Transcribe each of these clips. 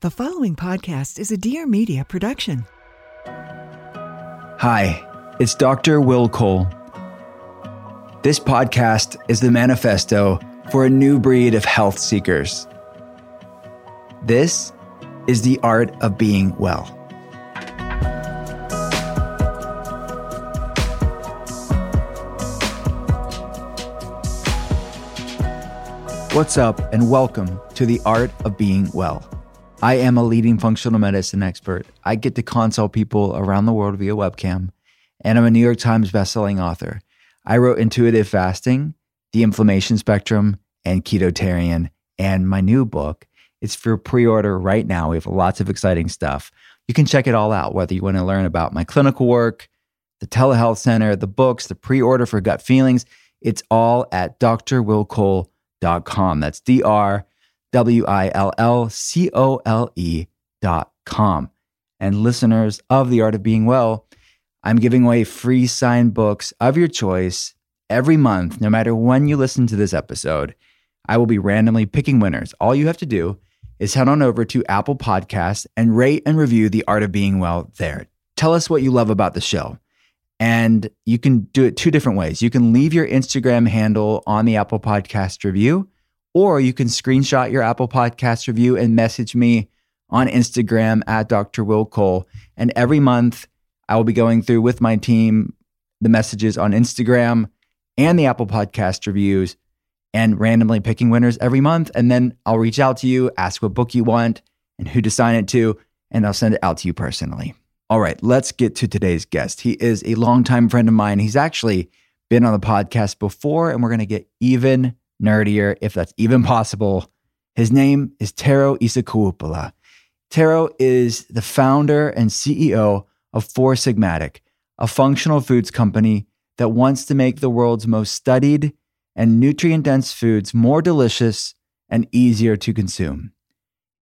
The following podcast is a Dear Media production. Hi, it's Dr. Will Cole. This podcast is the manifesto for a new breed of health seekers. This is the art of being well. What's up, and welcome to the art of being well. I am a leading functional medicine expert. I get to consult people around the world via webcam, and I'm a New York Times bestselling author. I wrote Intuitive Fasting, The Inflammation Spectrum, and Ketotarian, and my new book. It's for pre order right now. We have lots of exciting stuff. You can check it all out, whether you want to learn about my clinical work, the telehealth center, the books, the pre order for gut feelings. It's all at drwillcole.com. That's D R W I L L C O L E dot com. And listeners of The Art of Being Well, I'm giving away free signed books of your choice every month, no matter when you listen to this episode. I will be randomly picking winners. All you have to do is head on over to Apple Podcasts and rate and review The Art of Being Well there. Tell us what you love about the show. And you can do it two different ways. You can leave your Instagram handle on the Apple Podcast review, or you can screenshot your Apple Podcast review and message me on Instagram at Dr. Will Cole. And every month, I will be going through with my team the messages on Instagram and the Apple Podcast reviews and randomly picking winners every month. And then I'll reach out to you, ask what book you want and who to sign it to, and I'll send it out to you personally. All right, let's get to today's guest. He is a longtime friend of mine. He's actually been on the podcast before, and we're going to get even nerdier, if that's even possible. His name is Tero Isokauppila. Tero is the founder and CEO of Four Sigmatic, a functional foods company that wants to make the world's most studied and nutrient dense foods more delicious and easier to consume.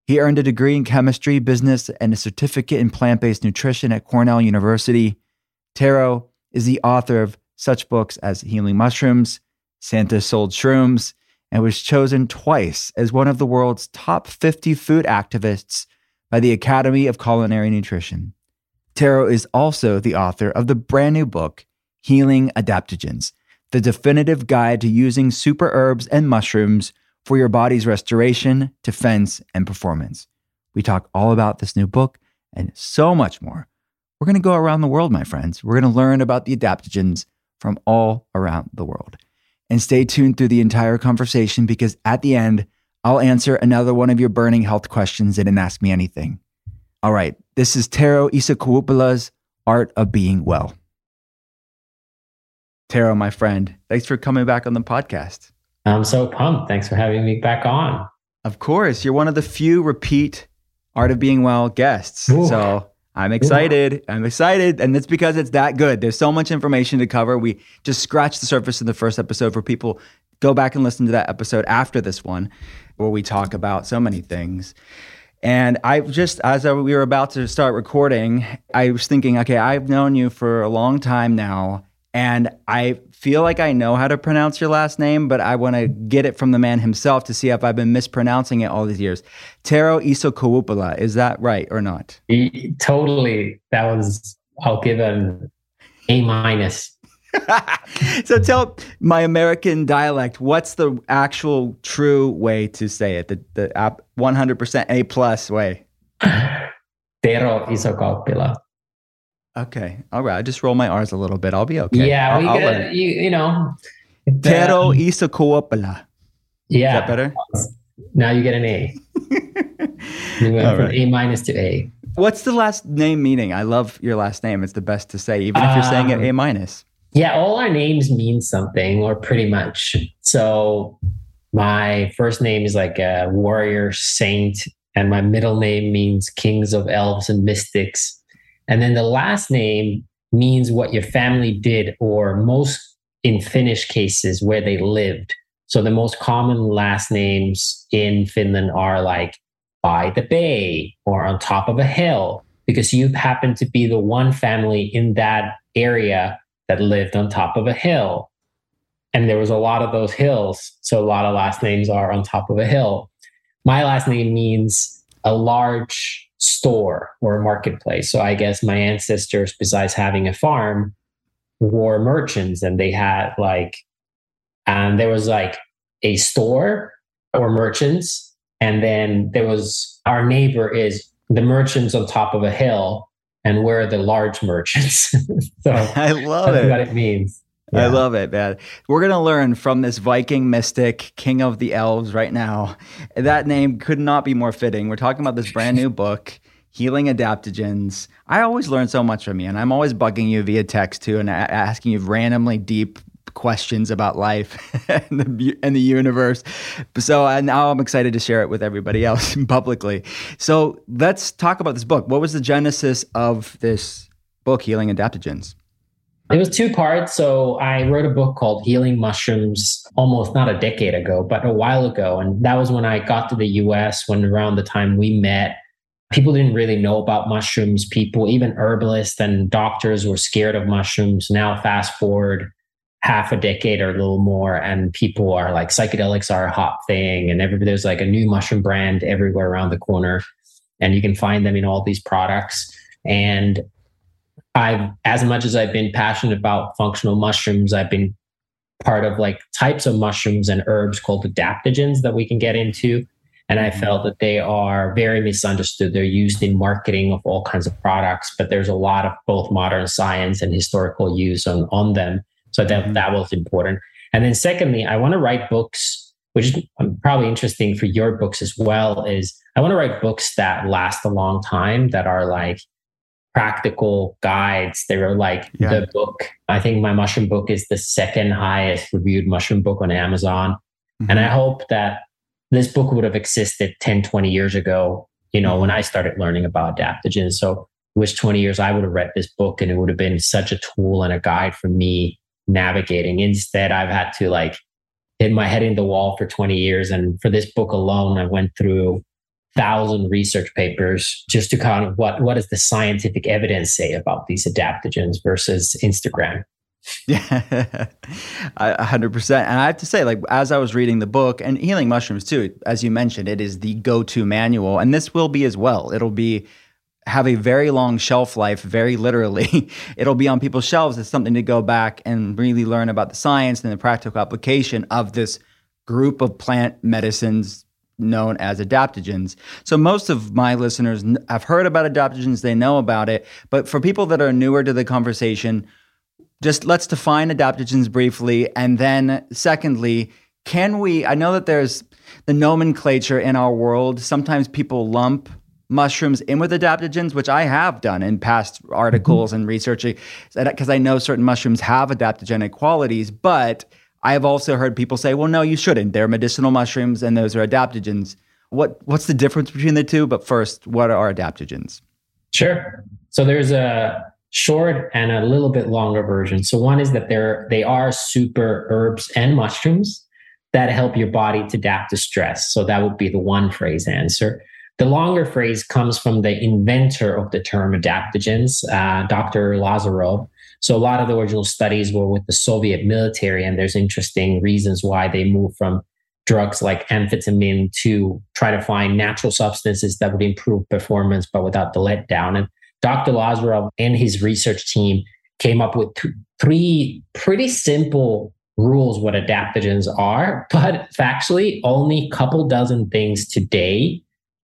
He earned a degree in chemistry, business, and a certificate in plant based nutrition at Cornell University. Tero is the author of such books as Healing Mushrooms, Santa Sold Shrooms, and was chosen twice as one of the world's top 50 food activists by the Academy of Culinary Nutrition. Tero is also the author of the brand new book, Healing Adaptogens, the definitive guide to using super herbs and mushrooms for your body's restoration, defense, and performance. We talk all about this new book and so much more. We're going to go around the world, my friends. We're going to learn about the adaptogens from all around the world. And stay tuned through the entire conversation because at the end, I'll answer another one of your burning health questions and Ask Me Anything. All right, this is Tero Isokauppila's Art of Being Well. Tero, my friend, thanks for coming back on the podcast. I'm so pumped. Thanks for having me back on. Of course. You're one of the few repeat Art of Being Well guests. Ooh. So I'm excited. I'm excited. And it's because it's that good. There's so much information to cover. We just scratched the surface in the first episode for people. Go back and listen to that episode after this one, where we talk about so many things. And I just, as we were about to start recording, I was thinking, okay, I've known you for a long time now. And I feel like I know how to pronounce your last name, but I want to get it from the man himself to see if I've been mispronouncing it all these years. Tero Isokauppila, is that right or not? Totally. That was, I'll give an A minus so tell my American dialect, what's the actual true way to say it? The the 100% A plus way. Tero Isokauppila. Okay. All right. I just roll my R's a little bit. I'll be okay. Yeah, I'll, we get, you, you know. Tero Isokauppila. Yeah. Is that better? Now you get an A. you went All from right. A minus to A. What's the last name meaning? I love your last name. It's the best to say, even if you're saying it Um, A minus. Yeah, all our names mean something, or pretty much. So my first name is like a warrior saint, and my middle name means kings of elves and mystics. And then the last name means what your family did, or most in Finnish cases, where they lived. So the most common last names in Finland are like by the bay or on top of a hill, because you happen to be the one family in that area that lived on top of a hill. And there was a lot of those hills. So a lot of last names are on top of a hill. My last name means a large store or a marketplace. So I guess my ancestors, besides having a farm, were merchants and they had like, and there was like a store or merchants. And then there was our neighbor is the merchants on top of a hill and we're the large merchants. so I love that's it. what it means. I love it, man. We're going to learn from this Viking mystic, king of the elves, right now. That name could not be more fitting. We're talking about this brand new book, Healing Adaptogens. I always learn so much from you, and I'm always bugging you via text too and asking you randomly deep questions about life and, the, and the universe. So uh, now I'm excited to share it with everybody else publicly. So let's talk about this book. What was the genesis of this book, Healing Adaptogens? It was two parts. So I wrote a book called Healing Mushrooms almost not a decade ago, but a while ago. And that was when I got to the US, when around the time we met, people didn't really know about mushrooms. People, even herbalists and doctors, were scared of mushrooms. Now, fast forward half a decade or a little more, and people are like, psychedelics are a hot thing. And every, there's like a new mushroom brand everywhere around the corner. And you can find them in all these products. And I've, as much as I've been passionate about functional mushrooms, I've been part of like types of mushrooms and herbs called adaptogens that we can get into. And I mm-hmm. felt that they are very misunderstood. They're used in marketing of all kinds of products, but there's a lot of both modern science and historical use on, on them. So that, mm-hmm. that was important. And then secondly, I want to write books, which is um, probably interesting for your books as well, is I want to write books that last a long time that are like practical guides. They were like Yeah. the book. I think my mushroom book is the second highest reviewed mushroom book on Amazon. Mm-hmm. And I hope that this book would have existed 10, 20 years ago, you know, when I started learning about adaptogens. So it was 20 years I would have read this book and it would have been such a tool and a guide for me navigating. Instead, I've had to like hit my head in the wall for 20 years. And for this book alone, I went through thousand research papers just to kind of what what does the scientific evidence say about these adaptogens versus Instagram. Yeah, hundred percent. And I have to say, like, as I was reading the book and healing mushrooms too, as you mentioned, it is the go-to manual, and this will be as well. It'll be have a very long shelf life, very literally. It'll be on people's shelves as something to go back and really learn about the science and the practical application of this group of plant medicines known as adaptogens. So most of my listeners have heard about adaptogens, they know about it, but for people that are newer to the conversation, just let's define adaptogens briefly and then secondly can we i know that there's the nomenclature in our world sometimes people lump mushrooms in with adaptogens which i have done in past articles mm-hmm. and researching because i know certain mushrooms have adaptogenic qualities but i have also heard people say well no you shouldn't they're medicinal mushrooms and those are adaptogens what what's the difference between the two but first what are adaptogens Sure. So there's a short and a little bit longer version. So one is that they're they are super herbs and mushrooms that help your body to adapt to stress. So that would be the one phrase answer. The longer phrase comes from the inventor of the term adaptogens, uh, Dr. Lazarev. So a lot of the original studies were with the Soviet military, and there's interesting reasons why they moved from drugs like amphetamine to try to find natural substances that would improve performance, but without the letdown. And Dr. Lazarev and his research team came up with th- three pretty simple rules what adaptogens are, but factually, only a couple dozen things today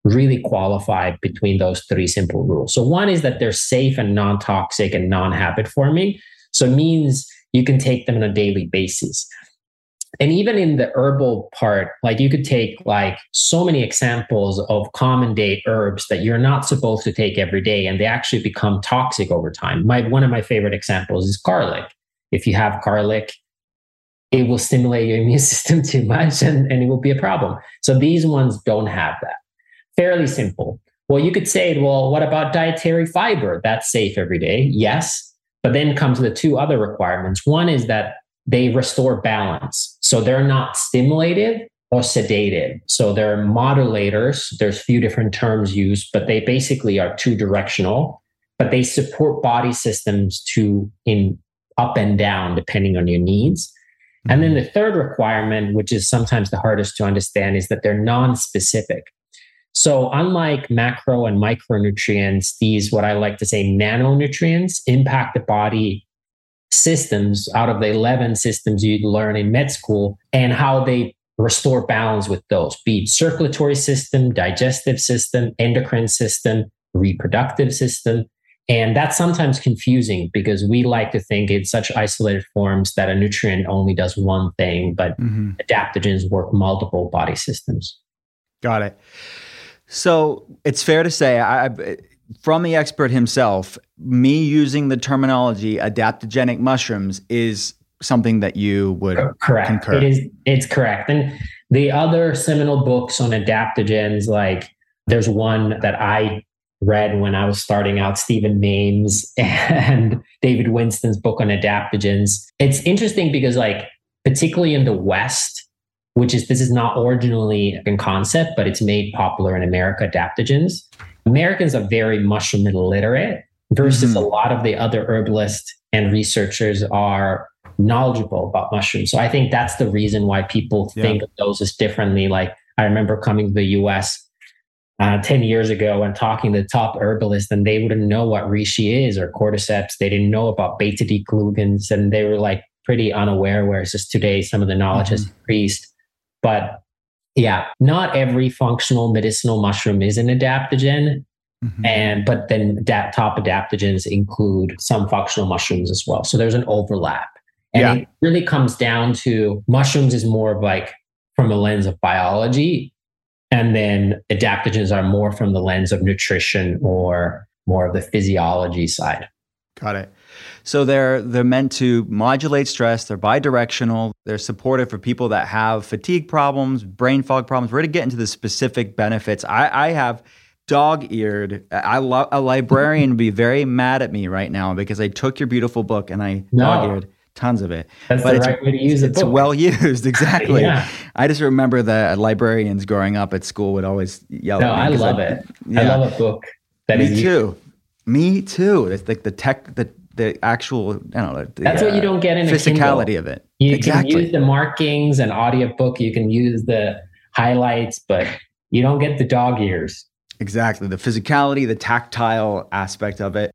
really qualify between those three simple rules. So, one is that they're safe and non toxic and non habit forming. So, it means you can take them on a daily basis. And even in the herbal part, like you could take like so many examples of common day herbs that you're not supposed to take every day and they actually become toxic over time. My one of my favorite examples is garlic. If you have garlic, it will stimulate your immune system too much and, and it will be a problem. So these ones don't have that. Fairly simple. Well, you could say, well, what about dietary fiber? That's safe every day. Yes. But then comes the two other requirements. One is that they restore balance. So they're not stimulated or sedated. So they're modulators. There's a few different terms used, but they basically are two directional, but they support body systems to in up and down depending on your needs. And then mm-hmm. the third requirement, which is sometimes the hardest to understand, is that they're non-specific. So, unlike macro and micronutrients, these, what I like to say, nanonutrients impact the body systems out of the 11 systems you learn in med school and how they restore balance with those be it circulatory system, digestive system, endocrine system, reproductive system. And that's sometimes confusing because we like to think in such isolated forms that a nutrient only does one thing, but mm-hmm. adaptogens work multiple body systems. Got it. So it's fair to say, I, from the expert himself, me using the terminology adaptogenic mushrooms is something that you would uh, correct. Concur. It is. It's correct. And the other seminal books on adaptogens, like there's one that I read when I was starting out, Steven Maimes and David Winston's book on adaptogens. It's interesting because, like, particularly in the West, which is this is not originally in concept, but it's made popular in America, adaptogens. Americans are very mushroom illiterate versus mm-hmm. a lot of the other herbalists and researchers are knowledgeable about mushrooms. So I think that's the reason why people yeah. think of those as differently. Like I remember coming to the US uh, 10 years ago and talking to the top herbalists and they wouldn't know what reishi is or cordyceps. They didn't know about beta D-glucans and they were like pretty unaware, whereas just today some of the knowledge mm-hmm. has increased. But yeah, not every functional medicinal mushroom is an adaptogen. Mm-hmm. And but then that top adaptogens include some functional mushrooms as well. So there's an overlap. And yeah. it really comes down to mushrooms is more of like from a lens of biology. And then adaptogens are more from the lens of nutrition or more of the physiology side. Got it. So they're they're meant to modulate stress. They're bidirectional. They're supportive for people that have fatigue problems, brain fog problems. We're going to get into the specific benefits. I, I have dog-eared. I love a librarian would be very mad at me right now because I took your beautiful book and I no. dog-eared tons of it. That's but the right way to use it. It's book. well used, exactly. yeah. I just remember that librarians growing up at school would always yell. No, I love I, it. Yeah. I love a book. That me too. Me too. It's like the tech, the the actual, I don't know. The, That's what you uh, don't get in physicality of it. You exactly. can use the markings and audiobook. You can use the highlights, but you don't get the dog ears. Exactly. The physicality, the tactile aspect of it.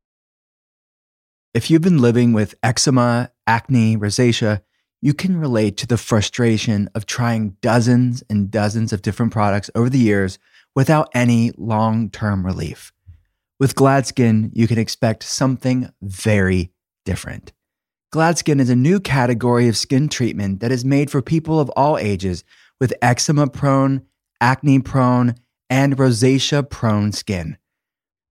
If you've been living with eczema, acne, rosacea, you can relate to the frustration of trying dozens and dozens of different products over the years without any long term relief. With GladSkin, you can expect something very different. GladSkin is a new category of skin treatment that is made for people of all ages with eczema prone, acne prone, and rosacea prone skin.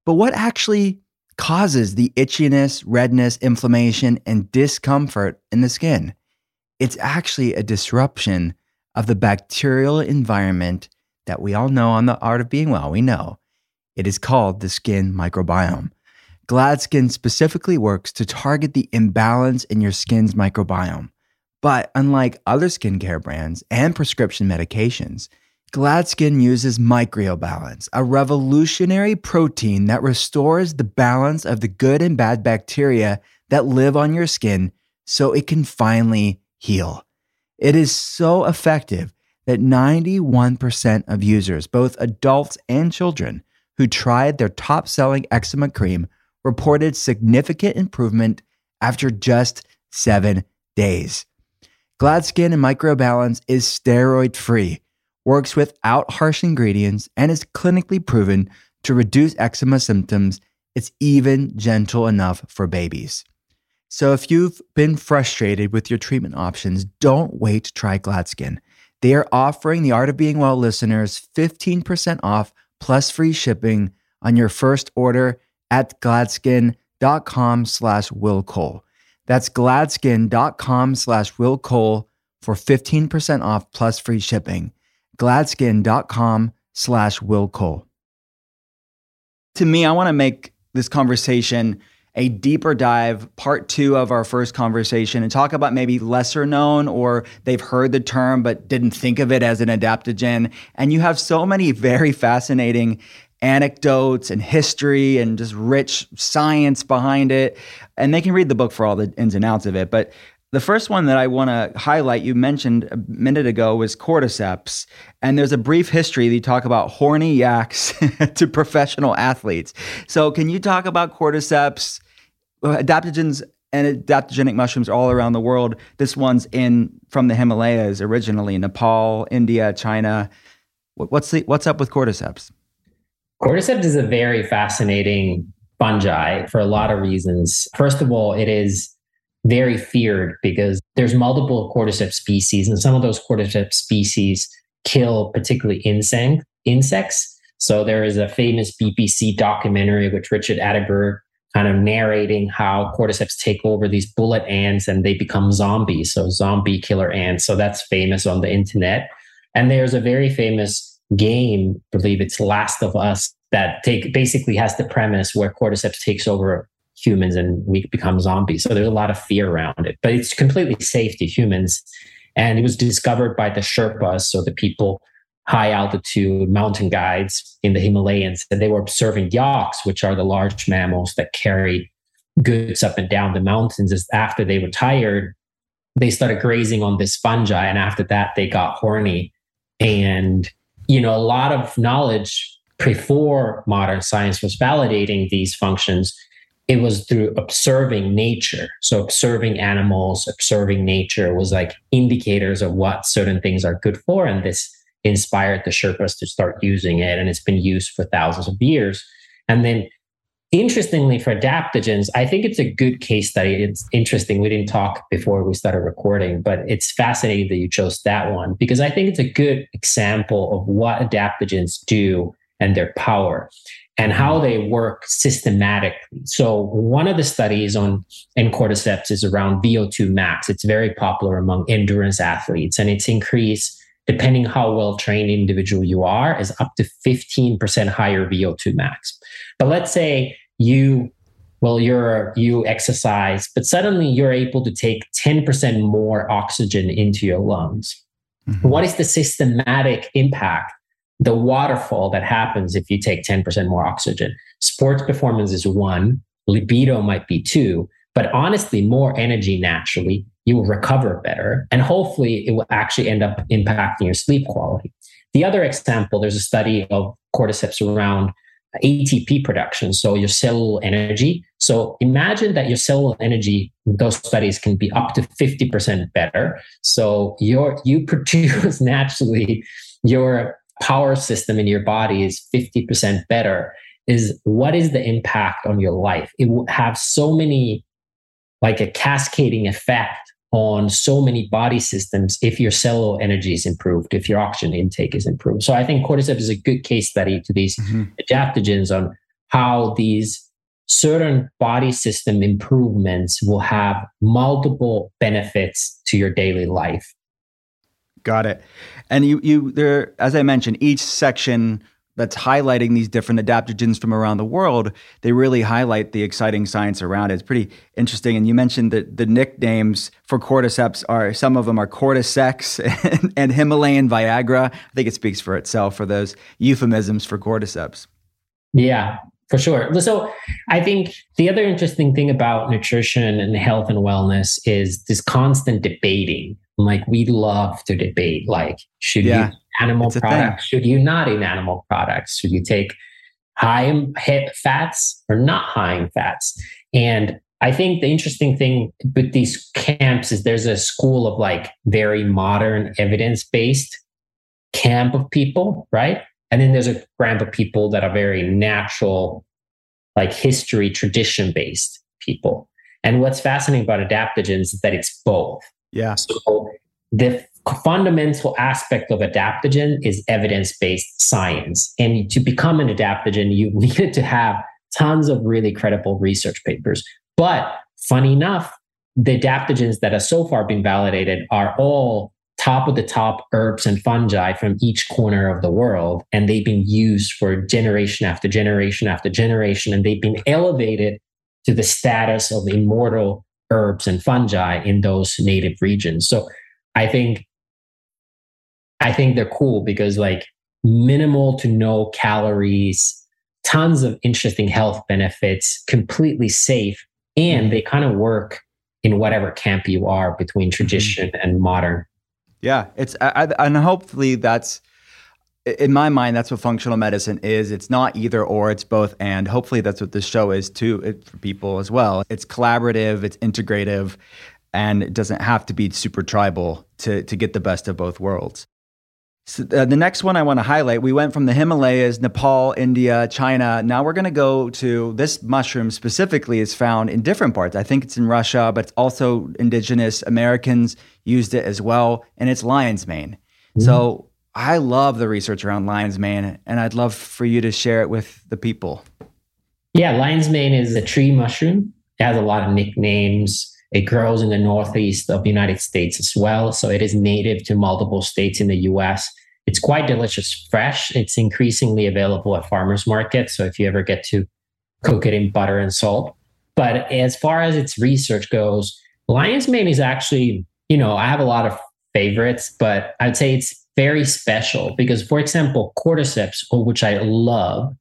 But what actually causes the itchiness, redness, inflammation, and discomfort in the skin? It's actually a disruption of the bacterial environment that we all know on the art of being well. We know it is called the skin microbiome. GladSkin specifically works to target the imbalance in your skin's microbiome. But unlike other skincare brands and prescription medications, GladSkin uses microbalance, a revolutionary protein that restores the balance of the good and bad bacteria that live on your skin so it can finally heal. It is so effective that 91% of users, both adults and children, who tried their top selling eczema cream reported significant improvement after just seven days. GladSkin and Microbalance is steroid free, works without harsh ingredients, and is clinically proven to reduce eczema symptoms. It's even gentle enough for babies. So if you've been frustrated with your treatment options, don't wait to try GladSkin. They are offering the Art of Being Well listeners 15% off plus free shipping on your first order at gladskin.com slash willcole. That's gladskin.com slash willcole for 15% off plus free shipping. gladskin.com slash willcole. To me, I want to make this conversation a deeper dive, part two of our first conversation, and talk about maybe lesser known or they've heard the term but didn't think of it as an adaptogen. And you have so many very fascinating anecdotes and history and just rich science behind it. And they can read the book for all the ins and outs of it. But the first one that I want to highlight, you mentioned a minute ago, was cordyceps. And there's a brief history that you talk about horny yaks to professional athletes. So, can you talk about cordyceps, Uh, adaptogens, and adaptogenic mushrooms all around the world? This one's in from the Himalayas originally, Nepal, India, China. What's the, what's up with cordyceps? Cordyceps is a very fascinating fungi for a lot of reasons. First of all, it is very feared because there's multiple cordyceps species, and some of those cordyceps species kill particularly insect, insects. So there is a famous BBC documentary which Richard Attenborough kind of narrating how cordyceps take over these bullet ants and they become zombies. So zombie killer ants. So that's famous on the internet. And there's a very famous game, I believe it's Last of Us, that take basically has the premise where cordyceps takes over humans and we become zombies. So there's a lot of fear around it, but it's completely safe to humans. And it was discovered by the Sherpas, so the people high altitude mountain guides in the Himalayas, and they were observing yaks, which are the large mammals that carry goods up and down the mountains. As after they retired, they started grazing on this fungi, and after that, they got horny. And you know, a lot of knowledge before modern science was validating these functions it was through observing nature. So observing animals, observing nature was like indicators of what certain things are good for. And this inspired the Sherpas to start using it. And it's been used for thousands of years. And then interestingly for adaptogens, I think it's a good case study. It's interesting. We didn't talk before we started recording, but it's fascinating that you chose that one because I think it's a good example of what adaptogens do and their power and how they work systematically. So one of the studies on in cordyceps is around VO2 max. It's very popular among endurance athletes, and it's increased depending how well trained individual you are, is up to 15% higher VO2 max. But let's say you well you're you exercise but suddenly you're able to take 10% more oxygen into your lungs mm-hmm. what is the systematic impact the waterfall that happens if you take 10% more oxygen. Sports performance is one, libido might be two, but honestly, more energy naturally, you will recover better. And hopefully, it will actually end up impacting your sleep quality. The other example, there's a study of cordyceps around ATP production, so your cellular energy. So imagine that your cellular energy, those studies can be up to 50% better. So your you produce naturally your power system in your body is 50% better is what is the impact on your life it will have so many like a cascading effect on so many body systems if your cellular energy is improved if your oxygen intake is improved so i think cordyceps is a good case study to these mm-hmm. adaptogens on how these certain body system improvements will have multiple benefits to your daily life Got it. And you, you, there, as I mentioned, each section that's highlighting these different adaptogens from around the world, they really highlight the exciting science around it. It's pretty interesting. And you mentioned that the nicknames for cordyceps are some of them are cordyceps and, and Himalayan Viagra. I think it speaks for itself for those euphemisms for cordyceps. Yeah, for sure. So I think the other interesting thing about nutrition and health and wellness is this constant debating like we love to debate like should yeah, you animal products should you not eat animal products should you take high in fats or not high in fats and I think the interesting thing with these camps is there's a school of like very modern evidence based camp of people, right? And then there's a camp of people that are very natural, like history, tradition based people. And what's fascinating about adaptogens is that it's both. Yeah. So the fundamental aspect of adaptogen is evidence based science. And to become an adaptogen, you needed to have tons of really credible research papers. But funny enough, the adaptogens that have so far been validated are all top of the top herbs and fungi from each corner of the world. And they've been used for generation after generation after generation. And they've been elevated to the status of immortal herbs and fungi in those native regions. So I think I think they're cool because like minimal to no calories, tons of interesting health benefits, completely safe, and they kind of work in whatever camp you are between mm-hmm. tradition and modern. Yeah, it's I, and hopefully that's in my mind that's what functional medicine is. It's not either or, it's both and. Hopefully that's what this show is too for people as well. It's collaborative, it's integrative, and it doesn't have to be super tribal to to get the best of both worlds. So uh, the next one I want to highlight, we went from the Himalayas, Nepal, India, China. Now we're going to go to this mushroom specifically is found in different parts. I think it's in Russia, but it's also indigenous. Americans used it as well, and it's lion's mane. Mm-hmm. So I love the research around lion's mane, and I'd love for you to share it with the people. Yeah, lion's mane is a tree mushroom. It has a lot of nicknames. It grows in the northeast of the United States as well. So it is native to multiple states in the US. It's quite delicious fresh. It's increasingly available at farmers markets. So if you ever get to cook it in butter and salt. But as far as its research goes, lion's mane is actually, you know, I have a lot of favorites, but I'd say it's very special because, for example, cordyceps, which I love,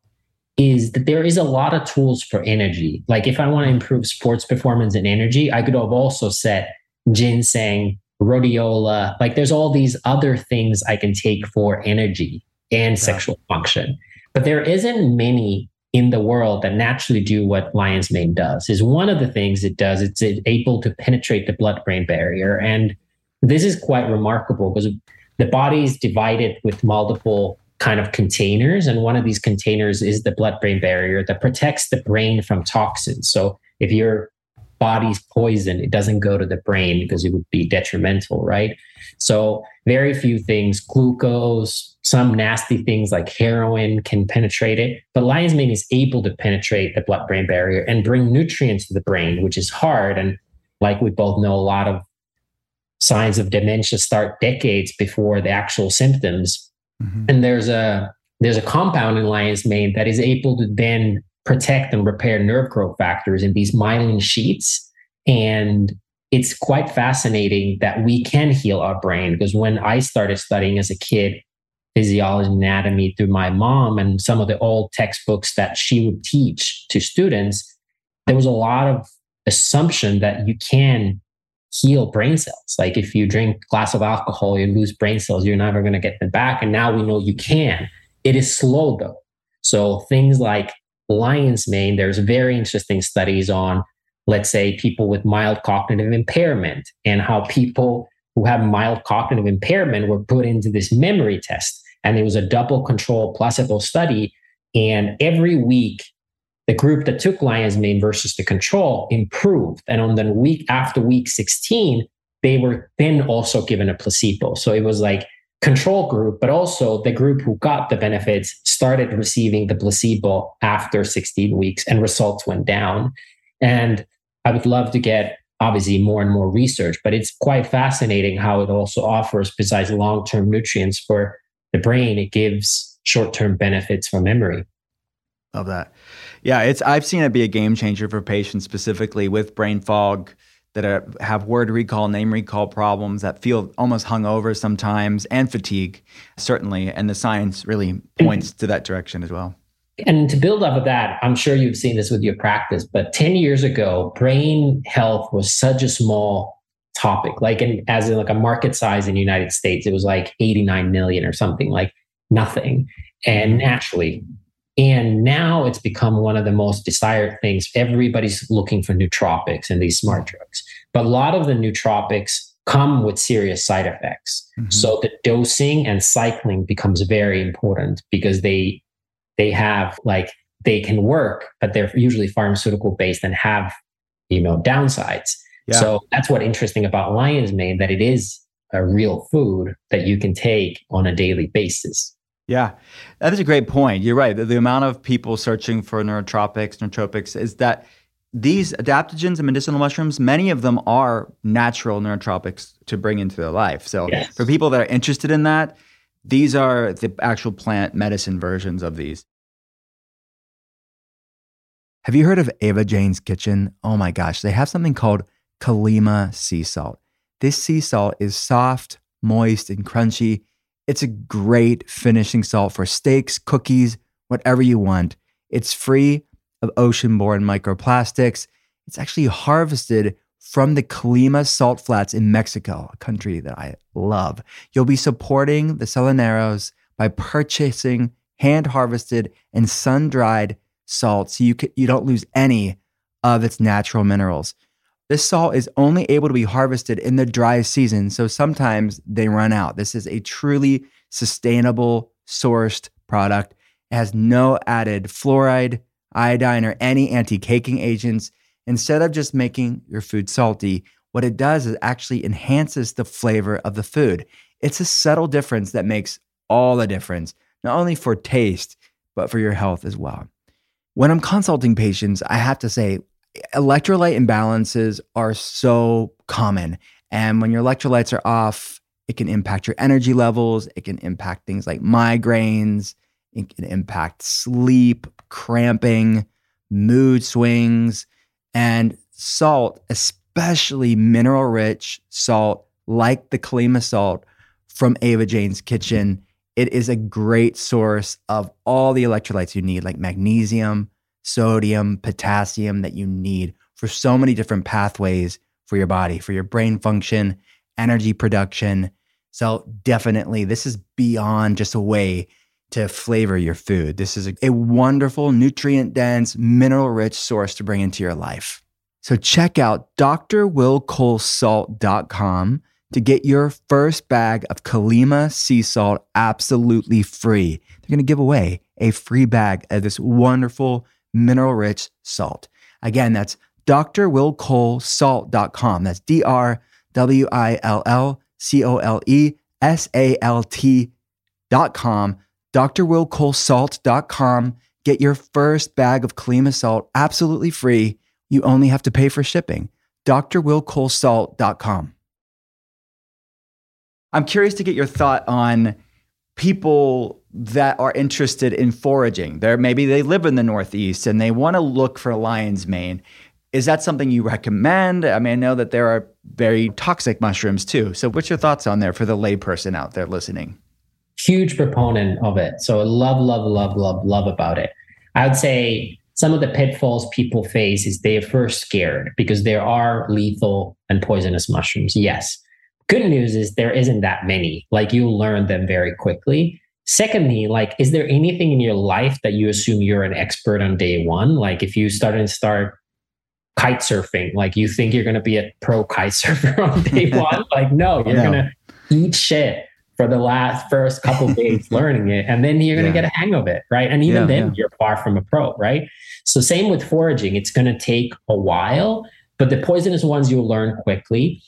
is that there is a lot of tools for energy. Like if I want to improve sports performance and energy, I could have also said ginseng, rhodiola. Like there's all these other things I can take for energy and yeah. sexual function. But there isn't many in the world that naturally do what lion's mane does. Is one of the things it does. It's able to penetrate the blood-brain barrier, and this is quite remarkable because the body is divided with multiple kind of containers. And one of these containers is the blood brain barrier that protects the brain from toxins. So if your body's poison, it doesn't go to the brain because it would be detrimental, right? So very few things, glucose, some nasty things like heroin can penetrate it. But lion's mane is able to penetrate the blood brain barrier and bring nutrients to the brain, which is hard. And like we both know, a lot of signs of dementia start decades before the actual symptoms Mm-hmm. And there's a there's a compound in lion's mane that is able to then protect and repair nerve growth factors in these myelin sheets. And it's quite fascinating that we can heal our brain because when I started studying as a kid, physiology and anatomy through my mom and some of the old textbooks that she would teach to students, there was a lot of assumption that you can heal brain cells. Like if you drink glass of alcohol, you lose brain cells, you're never going to get them back. And now we know you can. It is slow though. So things like lion's mane, there's very interesting studies on, let's say, people with mild cognitive impairment and how people who have mild cognitive impairment were put into this memory test. And it was a double control placebo study. And every week the group that took lion's mane versus the control improved. And on the week after week 16, they were then also given a placebo. So it was like control group, but also the group who got the benefits started receiving the placebo after 16 weeks and results went down. And I would love to get obviously more and more research, but it's quite fascinating how it also offers, besides long term nutrients for the brain, it gives short term benefits for memory. Love that. Yeah, it's I've seen it be a game changer for patients specifically with brain fog that are, have word recall, name recall problems that feel almost hungover sometimes, and fatigue certainly. And the science really points to that direction as well. And to build up of that, I'm sure you've seen this with your practice, but 10 years ago, brain health was such a small topic. Like in, as in like a market size in the United States, it was like 89 million or something, like nothing. And naturally, And now it's become one of the most desired things. Everybody's looking for nootropics and these smart drugs. But a lot of the nootropics come with serious side effects. Mm-hmm. So the dosing and cycling becomes very important because they they have like they can work, but they're usually pharmaceutical based and have you know downsides. Yeah. So that's what interesting about lion's mane that it is a real food that you can take on a daily basis. Yeah, that is a great point. You're right. The, the amount of people searching for neurotropics, nootropics is that these adaptogens and medicinal mushrooms, many of them are natural neurotropics to bring into their life. So yes. for people that are interested in that, these are the actual plant medicine versions of these. Have you heard of Ava Jane's Kitchen? Oh my gosh, they have something called Colima sea salt. This sea salt is soft, moist, and crunchy. It's a great finishing salt for steaks, cookies, whatever you want. It's free of ocean borne microplastics. It's actually harvested from the Colima salt flats in Mexico, a country that I love. You'll be supporting the Salineros by purchasing hand harvested and sun dried salt so you, can, you don't lose any of its natural minerals. This salt is only able to be harvested in the dry season, so sometimes they run out. This is a truly sustainable sourced product. It has no added fluoride, iodine, or any anti caking agents. Instead of just making your food salty, what it does is actually enhances the flavor of the food. It's a subtle difference that makes all the difference, not only for taste, but for your health as well. When I'm consulting patients, I have to say, electrolyte imbalances are so common. And when your electrolytes are off, it can impact your energy levels, it can impact things like migraines, it can impact sleep, cramping, mood swings, and salt, especially mineral rich salt like the Colima salt from Ava Jane's Kitchen. It is a great source of all the electrolytes you need, like magnesium, sodium, potassium, that you need for so many different pathways for your body, for your brain function, energy production. So, definitely, this is beyond just a way to flavor your food. This is a, a wonderful, nutrient dense, mineral rich source to bring into your life. So check out drwillcolesalt.com to get your first bag of Colima sea salt absolutely free. They're going to give away a free bag of this wonderful mineral rich salt. Again, that's drwillcolesalt.com. That's D R W I L L C O L E S A L T.com drwillcolesalt.com. Get your first bag of Colima salt absolutely free. You only have to pay for shipping. drwillcolesalt.com. I'm curious to get your thought on people that are interested in foraging. There maybe they live in the Northeast and they want to look for lion's mane. Is that something you recommend? I mean, I know that there are very toxic mushrooms too. So what's your thoughts on there for the layperson out there listening? huge proponent of it. So love, love, love, love, love about it. I would say some of the pitfalls people face is they're first scared because there are lethal and poisonous mushrooms. Yes. Good news is there isn't that many. Like you learn them very quickly. Secondly, like, is there anything in your life that you assume you're an expert on day one? Like if you start and start kite surfing, like you think you're going to be a pro kite surfer on day one? Like, no, you're no. going to eat shit for the last first couple days learning it and then you're going to yeah. get a hang of it right and even yeah, then yeah. you're far from a pro right so same with foraging it's going to take a while but the poisonous ones you'll learn quickly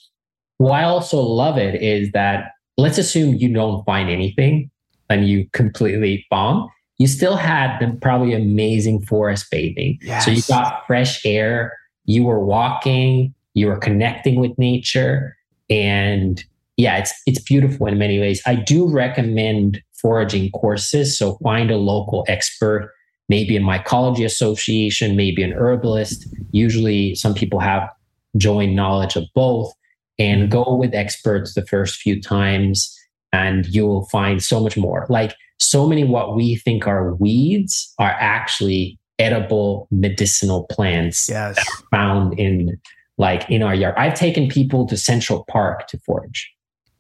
what i also love it is that let's assume you don't find anything and you completely bomb you still had the probably amazing forest bathing yes. so you got fresh air you were walking you were connecting with nature and yeah, it's it's beautiful in many ways. I do recommend foraging courses. So find a local expert, maybe a mycology association, maybe an herbalist. Usually some people have joint knowledge of both and go with experts the first few times and you'll find so much more. Like so many what we think are weeds are actually edible medicinal plants yes. found in like in our yard. I've taken people to Central Park to forage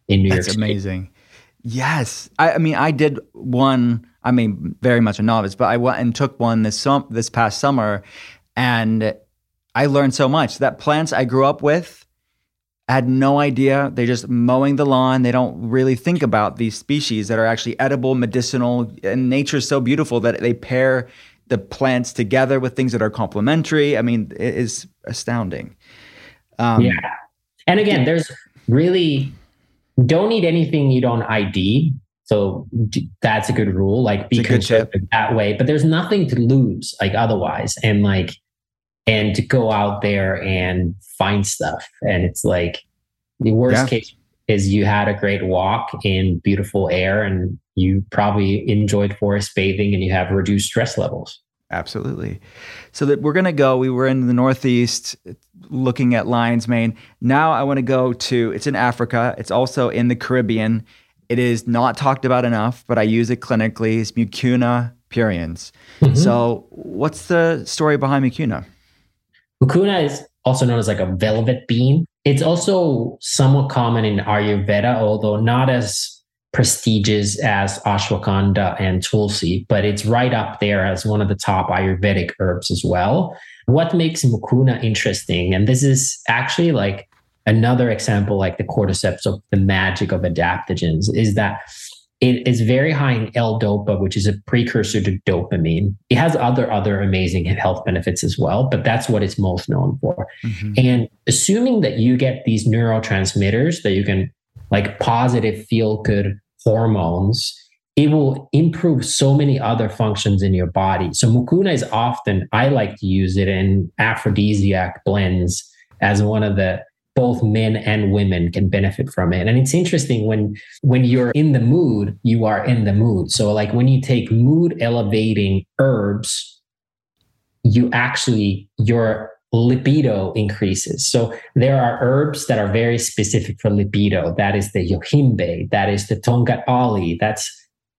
in New That's York. That's amazing. Yes, I, I, mean, I did one. I mean, very much a novice, but I went and took one this sum, this past summer, and I learned so much. That plants I grew up with had no idea. They're just mowing the lawn. They don't really think about these species that are actually edible, medicinal, and nature is so beautiful that they pair the plants together with things that are complementary. I mean, it is astounding. Um, yeah, and again, there's really don't need anything you don't ID. So that's a good rule. Like be conservative that way. But there's nothing to lose, like otherwise, and like and to go out there and find stuff. And it's like the worst yeah. case is you had a great walk in beautiful air and you probably enjoyed forest bathing and you have reduced stress levels. Absolutely. So that we're going to go, we were in the Northeast looking at lion's mane. Now I want to go to, it's in Africa. It's also in the Caribbean. It is not talked about enough, but I use it clinically. It's Mucuna pruriens. Mm-hmm. So what's the story behind Mucuna? Mucuna is also known as like a velvet bean. It's also somewhat common in Ayurveda, although not as prestigious as ashwagandha and tulsi, but it's right up there as one of the top Ayurvedic herbs as well. What makes mucuna interesting, and this is actually like another example, like the cordyceps of the magic of adaptogens, is that it is very high in L-DOPA, which is a precursor to dopamine. It has other other amazing health benefits as well, but that's what it's most known for. Mm-hmm. And assuming that you get these neurotransmitters that you can like positive feel good hormones, it will improve so many other functions in your body. So mucuna is often, I like to use it in aphrodisiac blends as one of the both men and women can benefit from it. And it's interesting when when you're in the mood, you are in the mood. So like when you take mood elevating herbs, you actually your libido increases. So there are herbs that are very specific for libido. That is the yohimbe, that is the tongkat ali. That's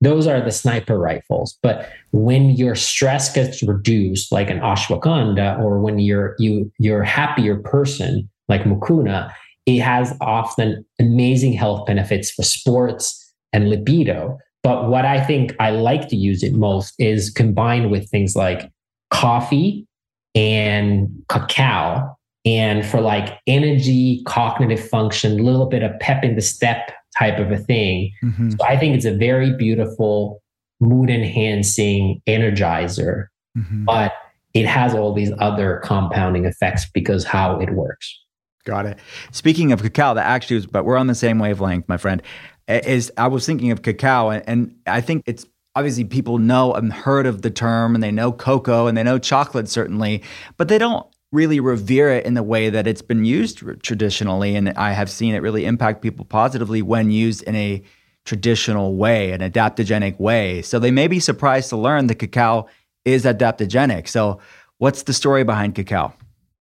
those are the sniper rifles. But when your stress gets reduced, like an ashwagandha, or when you're you you're a happier person, like mucuna, it has often amazing health benefits for sports and libido. But what I think I like to use it most is combined with things like coffee and cacao and for like energy, cognitive function, a little bit of pep in the step type of a thing. Mm-hmm. So I think it's a very beautiful mood enhancing energizer, mm-hmm. but it has all these other compounding effects because how it works. Got it. Speaking of cacao, that actually was, but we're on the same wavelength, my friend. Is I was thinking of cacao, and, and I think it's obviously people know and heard of the term and they know cocoa and they know chocolate certainly, but they don't really revere it in the way that it's been used traditionally. And I have seen it really impact people positively when used in a traditional way, an adaptogenic way. So they may be surprised to learn that cacao is adaptogenic. So, what's the story behind cacao?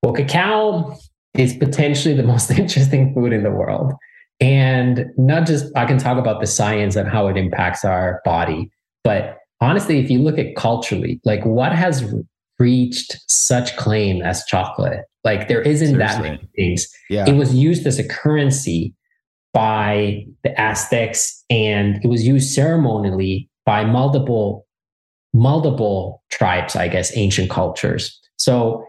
Well, cacao is potentially the most interesting food in the world. And not just, I can talk about the science and how it impacts our body, but honestly, if you look at culturally, like what has reached such claim as chocolate? Like there isn't Seriously. that many things. Yeah. It was used as a currency by the Aztecs and it was used ceremonially by multiple multiple tribes, I guess, ancient cultures. So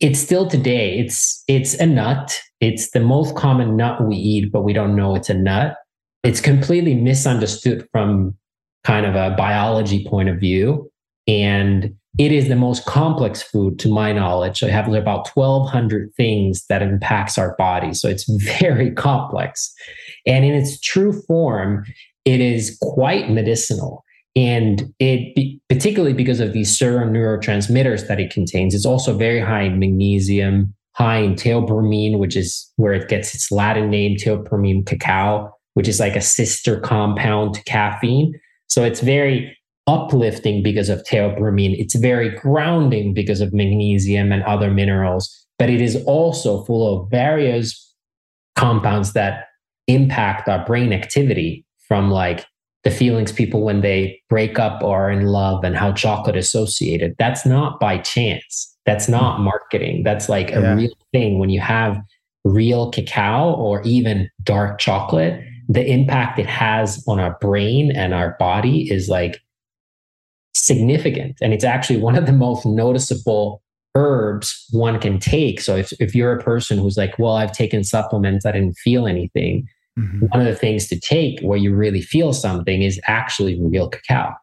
it's still today. It's it's a nut. It's the most common nut we eat, but we don't know it's a nut. It's completely misunderstood from kind of a biology point of view. And it is the most complex food to my knowledge. So it has about 1200 things that impacts our body. So it's very complex. And in its true form, it is quite medicinal. And it, particularly because of these certain neurotransmitters that it contains, it's also very high in magnesium, high in theobromine, which is where it gets its Latin name, theobroma cacao, which is like a sister compound to caffeine. So it's very uplifting because of theobromine. It's very grounding because of magnesium and other minerals, but it is also full of various compounds that impact our brain activity from like the feelings people when they break up or are in love and how chocolate associated. That's not by chance. That's not hmm. marketing. That's like a yeah. real thing when you have real cacao or even dark chocolate the impact it has on our brain and our body is like significant. And it's actually one of the most noticeable herbs one can take. So if, if you're a person who's like, well, I've taken supplements, I didn't feel anything. Mm-hmm. One of the things to take where you really feel something is actually real cacao.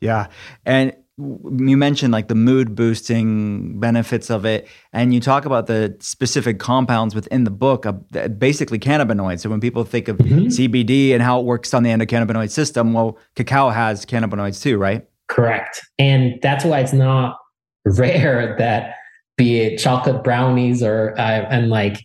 Yeah. And you mentioned like the mood boosting benefits of it and you talk about the specific compounds within the book basically cannabinoids so when people think of mm-hmm. cbd and how it works on the endocannabinoid system well cacao has cannabinoids too right correct and that's why it's not rare that be it chocolate brownies or uh, and like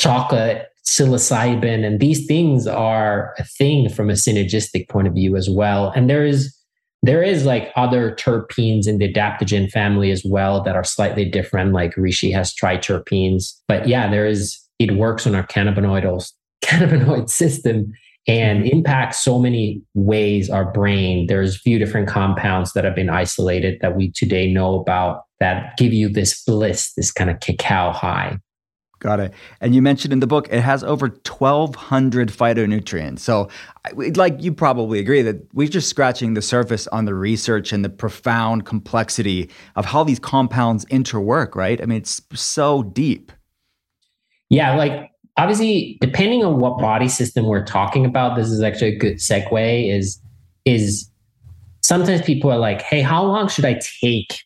chocolate psilocybin and these things are a thing from a synergistic point of view as well and there is there is like other terpenes in the adaptogen family as well that are slightly different. Like Reishi has triterpenes, but yeah, there is. It works on our cannabinoidal cannabinoid system and mm-hmm. impacts so many ways our brain. There's a few different compounds that have been isolated that we today know about that give you this bliss, this kind of cacao high. Got it. And you mentioned in the book it has over 1,200 phytonutrients. So, like you probably agree that we're just scratching the surface on the research and the profound complexity of how these compounds interwork, right? I mean, it's so deep. Yeah, like obviously, depending on what body system we're talking about, this is actually a good segue. Is is sometimes people are like, "Hey, how long should I take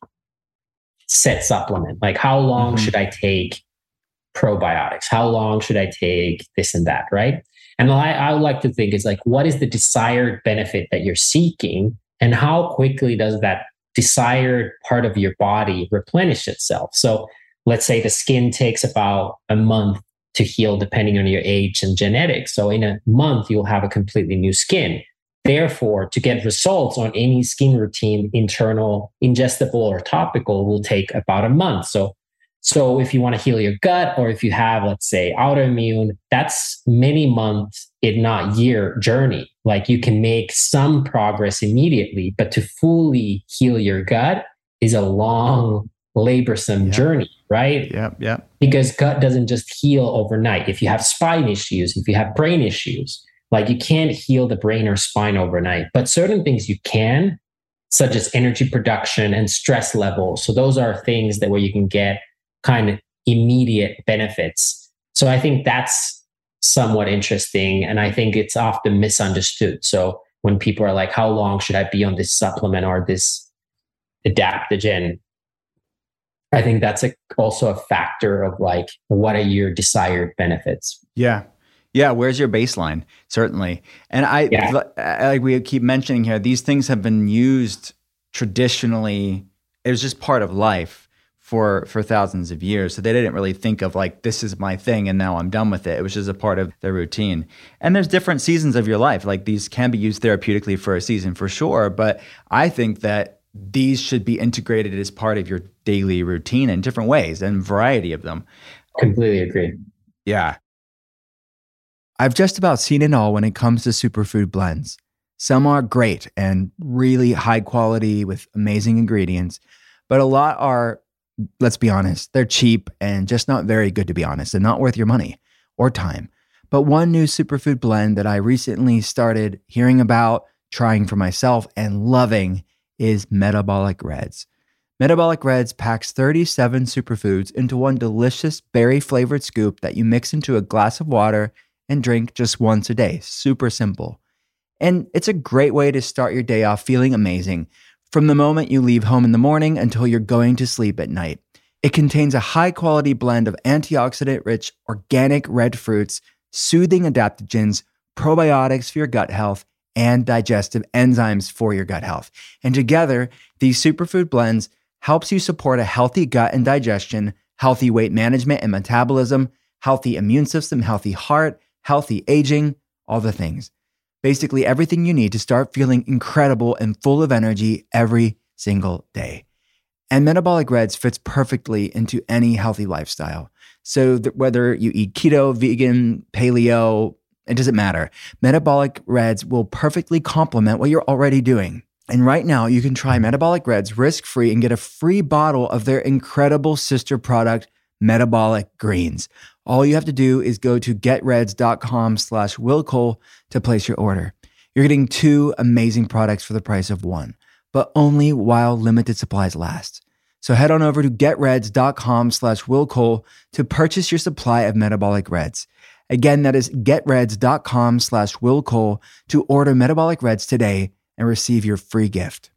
set supplement? Like, how long mm-hmm. should I take?" Probiotics? How long should I take this and that? Right. And I, I would like to think is like, what is the desired benefit that you're seeking? And how quickly does that desired part of your body replenish itself? So let's say the skin takes about a month to heal depending on your age and genetics. So in a month, you'll have a completely new skin. Therefore, to get results on any skin routine, internal, ingestible, or topical, will take about a month. So so if you want to heal your gut, or if you have, let's say, autoimmune, that's many months, if not year journey. Like you can make some progress immediately, but to fully heal your gut is a long, laborsome yeah. journey, right? Yeah, yeah. Because gut doesn't just heal overnight. If you have spine issues, if you have brain issues, like you can't heal the brain or spine overnight, but certain things you can, such as energy production and stress levels. So those are things that where you can get kind of immediate benefits. So I think that's somewhat interesting. And I think it's often misunderstood. So when people are like, how long should I be on this supplement or this adaptogen? I think that's a, also a factor of like, what are your desired benefits? Yeah. Yeah, where's your baseline? Certainly. And I yeah. like we keep mentioning here, these things have been used traditionally. It was just part of life for for thousands of years. So they didn't really think of like this is my thing and now I'm done with it. It was just a part of their routine. And there's different seasons of your life. Like these can be used therapeutically for a season for sure, but I think that these should be integrated as part of your daily routine in different ways and variety of them. Completely agree. Yeah. I've just about seen it all when it comes to superfood blends. Some are great and really high quality with amazing ingredients, but a lot are let's be honest, they're cheap and just not very good to be honest, and not worth your money or time. But one new superfood blend that I recently started hearing about, trying for myself, and loving is Metabolic Reds. Metabolic Reds packs 37 superfoods into one delicious berry flavored scoop that you mix into a glass of water and drink just once a day. Super simple. And it's a great way to start your day off feeling amazing from the moment you leave home in the morning until you're going to sleep at night. It contains a high quality blend of antioxidant rich organic red fruits, soothing adaptogens, probiotics for your gut health, and digestive enzymes for your gut health. And together, these superfood blends helps you support a healthy gut and digestion, healthy weight management and metabolism, healthy immune system, healthy heart, healthy aging, all the things basically everything you need to start feeling incredible and full of energy every single day. And Metabolic Reds fits perfectly into any healthy lifestyle. So whether you eat keto, vegan, paleo, it doesn't matter. Metabolic Reds will perfectly complement what you're already doing. And right now, you can try Metabolic Reds risk free and get a free bottle of their incredible sister product, Metabolic Greens. All you have to do is go to getreds.com slash willcole to place your order. You're getting two amazing products for the price of one, but only while limited supplies last. So head on over to getreds.com slash willcole to purchase your supply of metabolic reds. Again, that is getreds.com slash willcole to order metabolic reds today and receive your free gift.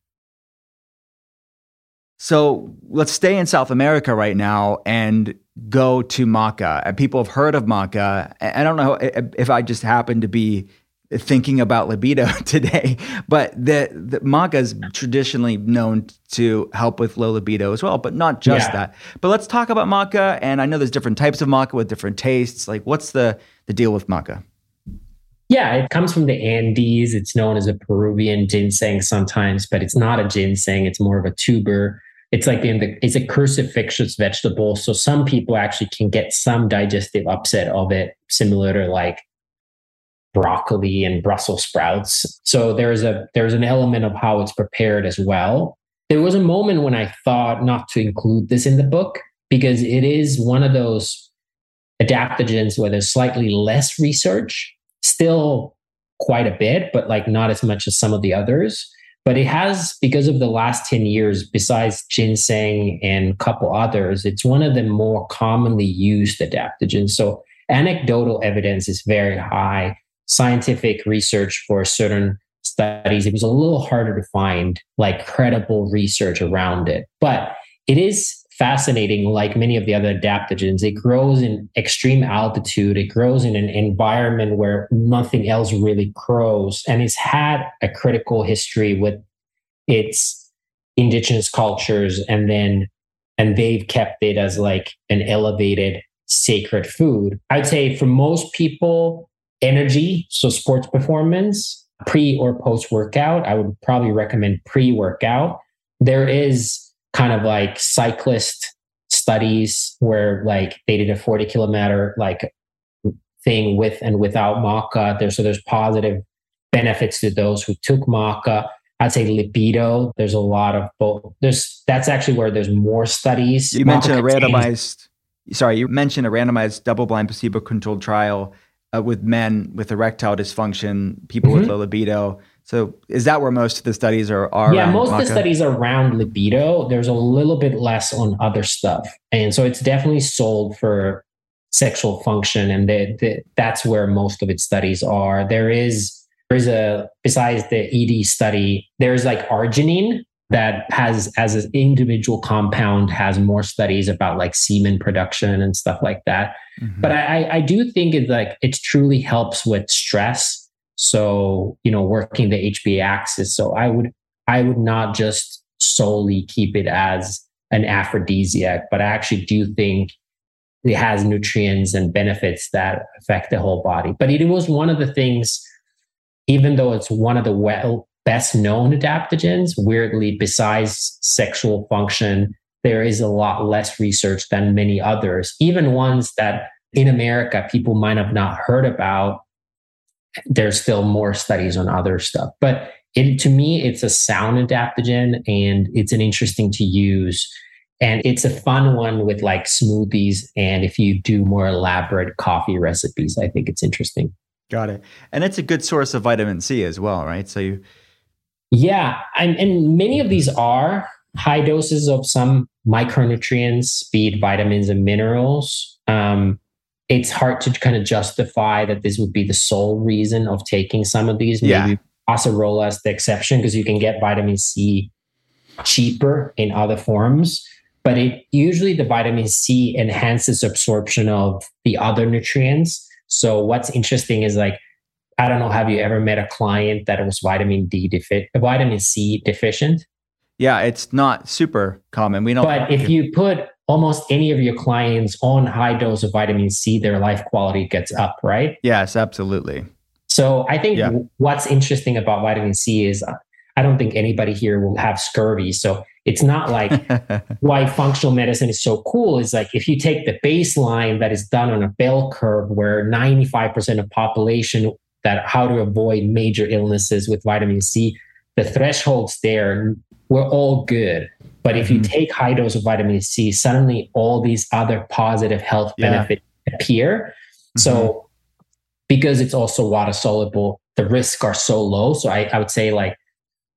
So let's stay in South America right now and go to maca. And people have heard of maca. I don't know if I just happen to be thinking about libido today, but the, the maca is traditionally known to help with low libido as well, but not just yeah. that. But let's talk about maca. And I know there's different types of maca with different tastes. Like, what's the the deal with maca? Yeah, it comes from the Andes. It's known as a Peruvian ginseng sometimes, but it's not a ginseng. It's more of a tuber it's like in the it's a cruciferous vegetable. So some people actually can get some digestive upset of it, similar to like broccoli and Brussels sprouts. So there's a there's an element of how it's prepared as well. There was a moment when I thought not to include this in the book because it is one of those adaptogens where there's slightly less research, still quite a bit, but like not as much as some of the others. But it has, because of the last 10 years, besides ginseng and a couple others, it's one of the more commonly used adaptogens. So anecdotal evidence is very high. Scientific research for certain studies, it was a little harder to find like credible research around it. But it is fascinating, like many of the other adaptogens. It grows in extreme altitude, it grows in an environment where nothing else really grows. And it's had a critical history with its indigenous cultures and then and they've kept it as like an elevated sacred food. I'd say for most people, energy, so sports performance, pre or post workout, I would probably recommend pre workout. There is kind of like cyclist studies where like they did a 40 kilometer like thing with and without maca. There's so there's positive benefits to those who took maca. I'd say libido there's a lot of both there's that's actually where there's more studies. You mentioned a randomized sorry you mentioned a randomized double-blind placebo-controlled trial uh, with men with erectile dysfunction people mm-hmm. with low libido so is that where most of the studies are? are yeah, most of the studies are around libido. There's a little bit less on other stuff, and so it's definitely sold for sexual function, and the, the, that's where most of its studies are. There is there is a besides the ED study, there's like arginine that has as an individual compound has more studies about like semen production and stuff like that. Mm-hmm. But I, I do think it's like it truly helps with stress so, you know, working the HPA axis. So I would I would not just solely keep it as an aphrodisiac, but I actually do think it has nutrients and benefits that affect the whole body. But it was one of the things, even though it's one of the well best known adaptogens, weirdly, besides sexual function, there is a lot less research than many others, even ones that in America people might have not heard about there's still more studies on other stuff. But it, to me, it's a sound adaptogen and it's an interesting to use. And it's a fun one with like smoothies. And if you do more elaborate coffee recipes, I think it's interesting. Got it. And it's a good source of vitamin C as well, right? So you. Yeah. And, and many of these are high doses of some micronutrients, be it vitamins and minerals. Um, it's hard to kind of justify that this would be the sole reason of taking some of these. Maybe yeah. acerola is the exception because you can get vitamin C cheaper in other forms. But it usually the vitamin C enhances absorption of the other nutrients. So what's interesting is like, I don't know, have you ever met a client that was vitamin D deficient, vitamin C deficient? Yeah, it's not super common. We don't. But if you put almost any of your clients on high dose of vitamin C, their life quality gets up, right? Yes, absolutely. So I think yeah. what's interesting about vitamin C is uh, I don't think anybody here will have scurvy. So it's not like why functional medicine is so cool is like if you take the baseline that is done on a bell curve where 95% of population that how to avoid major illnesses with vitamin C, the thresholds there, we're all good. But if you mm-hmm. take high dose of vitamin C, suddenly all these other positive health yeah. benefits appear. Mm-hmm. So because it's also water soluble, the risks are so low. So I, I would say like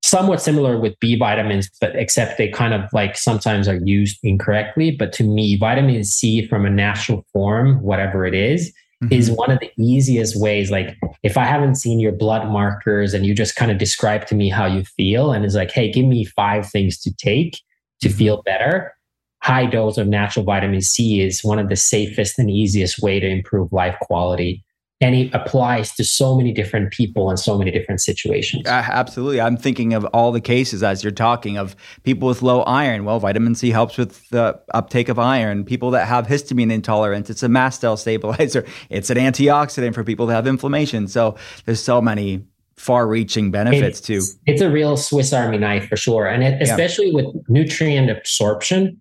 somewhat similar with B vitamins, but except they kind of like sometimes are used incorrectly. But to me, vitamin C from a natural form, whatever it is, mm-hmm. is one of the easiest ways. Like if I haven't seen your blood markers and you just kind of describe to me how you feel and it's like, hey, give me five things to take to feel better. High dose of natural vitamin C is one of the safest and easiest way to improve life quality and it applies to so many different people and so many different situations. Uh, absolutely. I'm thinking of all the cases as you're talking of people with low iron. Well, vitamin C helps with the uptake of iron. People that have histamine intolerance, it's a mast cell stabilizer. It's an antioxidant for people that have inflammation. So there's so many far-reaching benefits it's, too. It's a real Swiss Army knife for sure, and it, especially yeah. with nutrient absorption.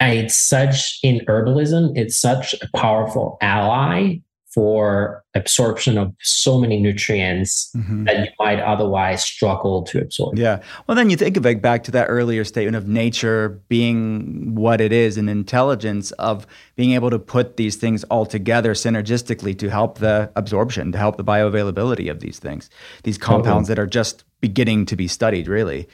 Uh, it's such in herbalism. It's such a powerful ally for absorption of so many nutrients mm-hmm. that you might otherwise struggle to absorb. Yeah. Well, then you think of it back to that earlier statement of nature being what it is and intelligence of being able to put these things all together synergistically to help the absorption, to help the bioavailability of these things, these compounds that are just beginning to be studied, really.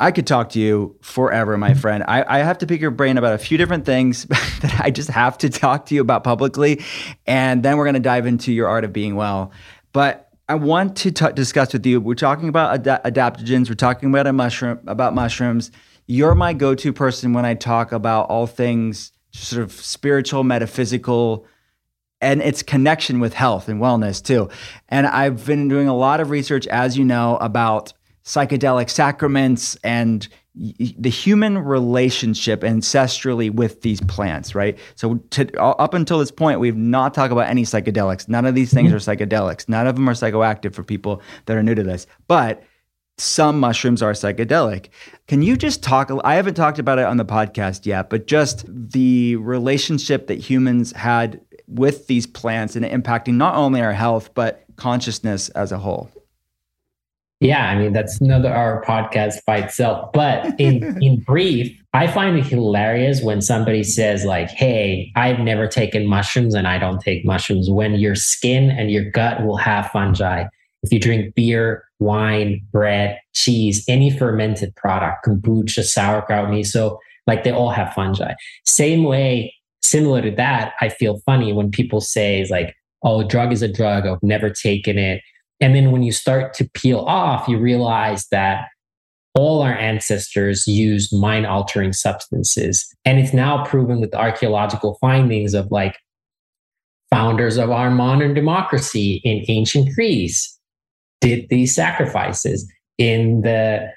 I could talk to you forever, my mm-hmm. friend. I, I, have to pick your brain about a few different things that I just have to talk to you about publicly. And then we're going to dive into your art of being well. But I want to t- discuss with you. We're talking about ad- adaptogens. We're talking about a mushroom, about mushrooms. You're my go-to person when I talk about all things sort of spiritual, metaphysical, and its connection with health and wellness too. And I've been doing a lot of research, as you know, about psychedelic sacraments and the human relationship ancestrally with these plants, right? So to, up until this point, we've not talked about any psychedelics. None of these things mm-hmm. are psychedelics. None of them are psychoactive for people that are new to this. But some mushrooms are psychedelic. Can you just talk? I haven't talked about it on the podcast yet, but just the relationship that humans had with these plants and impacting not only our health, but consciousness as a whole. Yeah, I mean that's another our podcast by itself. But in in brief, I find it hilarious when somebody says like, "Hey, I've never taken mushrooms and I don't take mushrooms." When your skin and your gut will have fungi. If you drink beer, wine, bread, cheese, any fermented product, kombucha, sauerkraut, miso, like they all have fungi. Same way, similar to that, I feel funny when people say like, "Oh, drug is a drug. I've never taken it." And then when you start to peel off, you realize that all our ancestors used mind altering substances. And it's now proven with archaeological findings of like founders of our modern democracy in ancient Greece did these sacrifices in the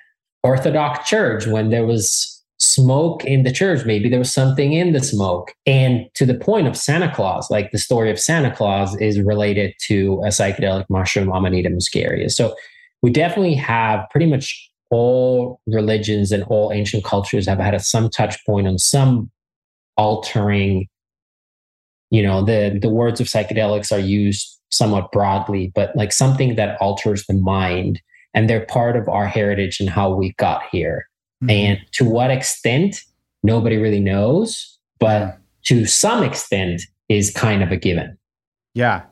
Orthodox Church when there was smoke in the church. Maybe there was something in the smoke. And to the point of Santa Claus, like the story of Santa Claus is related to a psychedelic mushroom, Amanita muscaria. So we definitely have pretty much all religions and all ancient cultures have had a, some touch point on some altering. You know, the the words of psychedelics are used somewhat broadly, but like something that alters the mind. And they're part of our heritage and how we got here. Mm-hmm. And to what extent, nobody really knows, but to some extent is kind of a given. Yeah,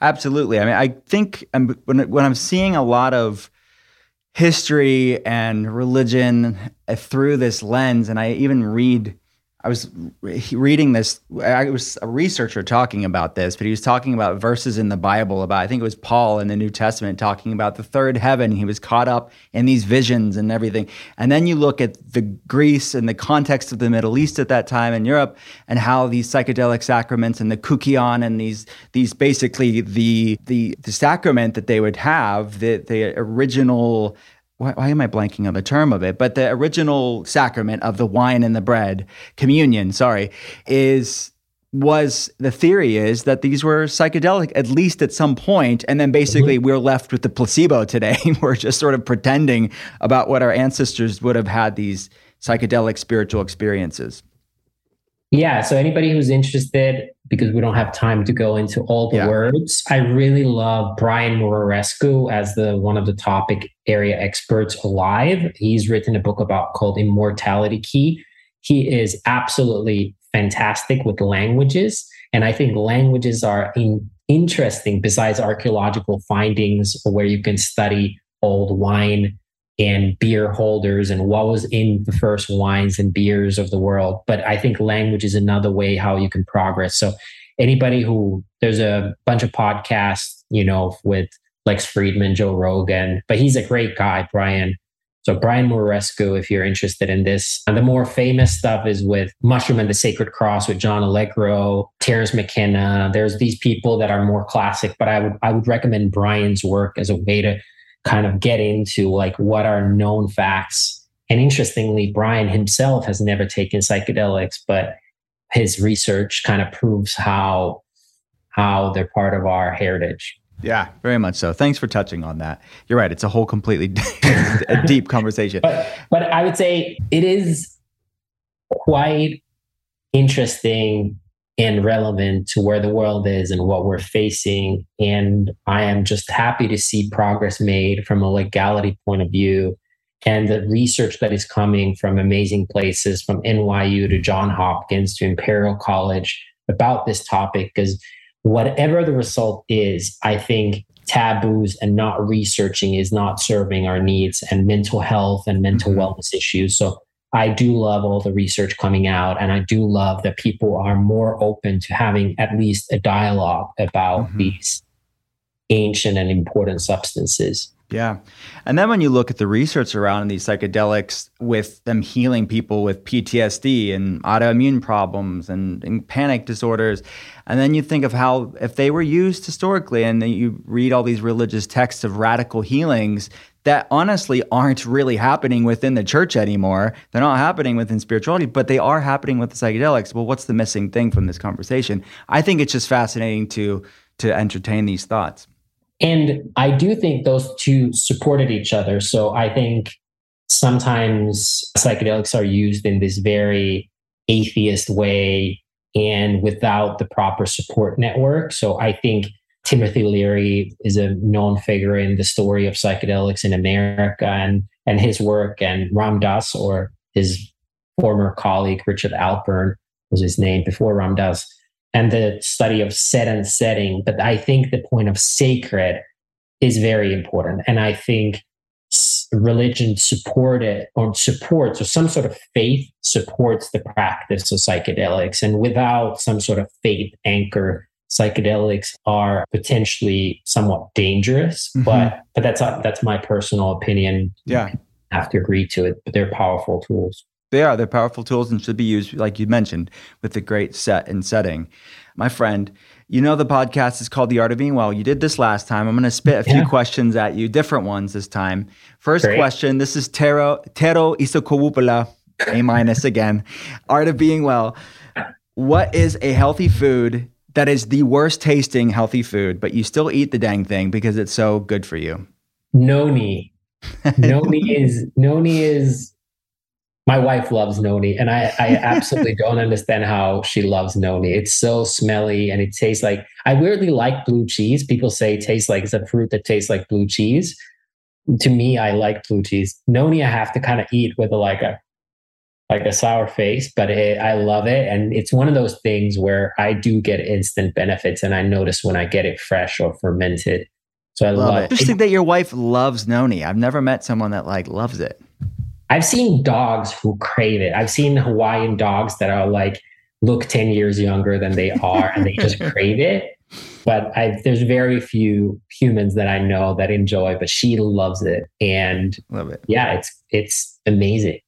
absolutely. I mean, I think I'm, when, when I'm seeing a lot of history and religion uh, through this lens, and I even read I was reading this. I was a researcher talking about this, but he was talking about verses in the Bible about, I think it was Paul in the New Testament talking about the third heaven. He was caught up in these visions and everything. And then you look at the Greece and the context of the Middle East at that time in Europe and how these psychedelic sacraments and the kykeon and these, these basically the, the, the sacrament that they would have, the, the original why, why, am I blanking on the term of it? But the original sacrament of the wine and the bread, communion, sorry, is was the theory is that these were psychedelic at least at some point and then basically mm-hmm. we're left with the placebo today we're just sort of pretending about what our ancestors would have had these psychedelic spiritual experiences yeah. So anybody who's interested, because we don't have time to go into all the yeah. words, I really love Brian Muraresku as the one of the topic area experts alive. He's written a book about called Immortality Key. He is absolutely fantastic with languages. And I think languages are in, interesting besides archaeological findings where you can study old wine and beer holders and what was in the first wines and beers of the world. But I think language is another way how you can progress. So anybody who there's a bunch of podcasts, you know, with Lex Fridman, Joe Rogan, but he's a great guy, Brian. So Brian Muraresku, if you're interested in this. And the more famous stuff is with Mushroom and the Sacred Cross with John Allegro, Terence McKenna. There's these people that are more classic, but I would I would recommend Brian's work as a way to kind of get into like what are known facts. And interestingly, Brian himself has never taken psychedelics, but his research kind of proves how how they're part of our heritage. Yeah, very much so. Thanks for touching on that. You're right; it's a whole completely a deep conversation. But but I would say it is quite interesting and relevant to where the world is and what we're facing. And I am just happy to see progress made from a legality point of view and the research that is coming from amazing places from NYU to John Hopkins to Imperial College about this topic. Because whatever the result is, I think taboos and not researching is not serving our needs and mental health and mental mm-hmm. wellness issues. So I do love all the research coming out, and I do love that people are more open to having at least a dialogue about mm-hmm. these ancient and important substances. Yeah. And then when you look at the research around these psychedelics with them healing people with PTSD and autoimmune problems and, and, panic disorders, and then you think of how if they were used historically and then you read all these religious texts of radical healings that honestly aren't really happening within the church anymore. They're not happening within spirituality, but they are happening with the psychedelics. Well, what's the missing thing from this conversation? I think it's just fascinating to to entertain these thoughts. And I do think those two supported each other. So I think sometimes psychedelics are used in this very atheist way and without the proper support network. So I think Timothy Leary is a known figure in the story of psychedelics in America and, and his work, and Ram Dass, or his former colleague, Richard Alpern, was his name before Ram Dass, and the study of set and setting. But I think the point of sacred is very important. And I think religion supported or supports or some sort of faith supports the practice of psychedelics. And without some sort of faith anchor, psychedelics are potentially somewhat dangerous, mm-hmm. but but that's that's my personal opinion. Yeah, you have to agree to it, but they're powerful tools. They are. They're powerful tools and should be used, like you mentioned, with the great set and setting. My friend, you know the podcast is called The Art of Being Well. You did this last time. I'm going to spit a yeah. few questions at you, different ones this time. First great. question. This is Tero Tero Isokauppila, A minus again. Art of Being Well. What is a healthy food that is the worst tasting healthy food, but you still eat the dang thing because it's so good for you? Noni. noni is noni is my wife loves noni and I, I absolutely don't understand how she loves noni. It's so smelly and it tastes like I weirdly like blue cheese. People say it tastes like it's a fruit that tastes like blue cheese. To me, I like blue cheese. Noni I have to kind of eat with a, like a like a sour face, but it, I love it. And it's one of those things where I do get instant benefits and I notice when I get it fresh or fermented. So I love, love it. Interesting that your wife loves noni. I've never met someone that like loves it. I've seen dogs who crave it. I've seen Hawaiian dogs that are like look 10 years younger than they are and they just crave it. But i there's very few humans that I know that enjoy, but she loves it. And love it. Yeah, it's it's amazing.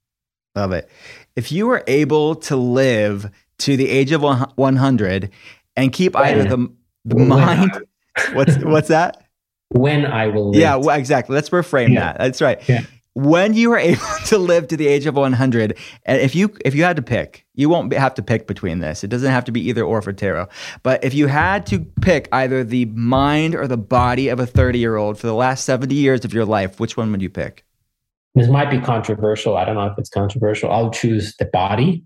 Love it. If you were able to live to the age of 100 and keep when? either the, the mind, what's what's that? When I will live. Yeah, well, exactly. Let's reframe yeah. that. That's right. Yeah. When you were able to live to the age of 100, and if you if you had to pick, you won't have to pick between this. It doesn't have to be either or for Tero. But if you had to pick either the mind or the body of a 30 year old for the last 70 years of your life, which one would you pick? This might be controversial. I don't know if it's controversial. I'll choose the body.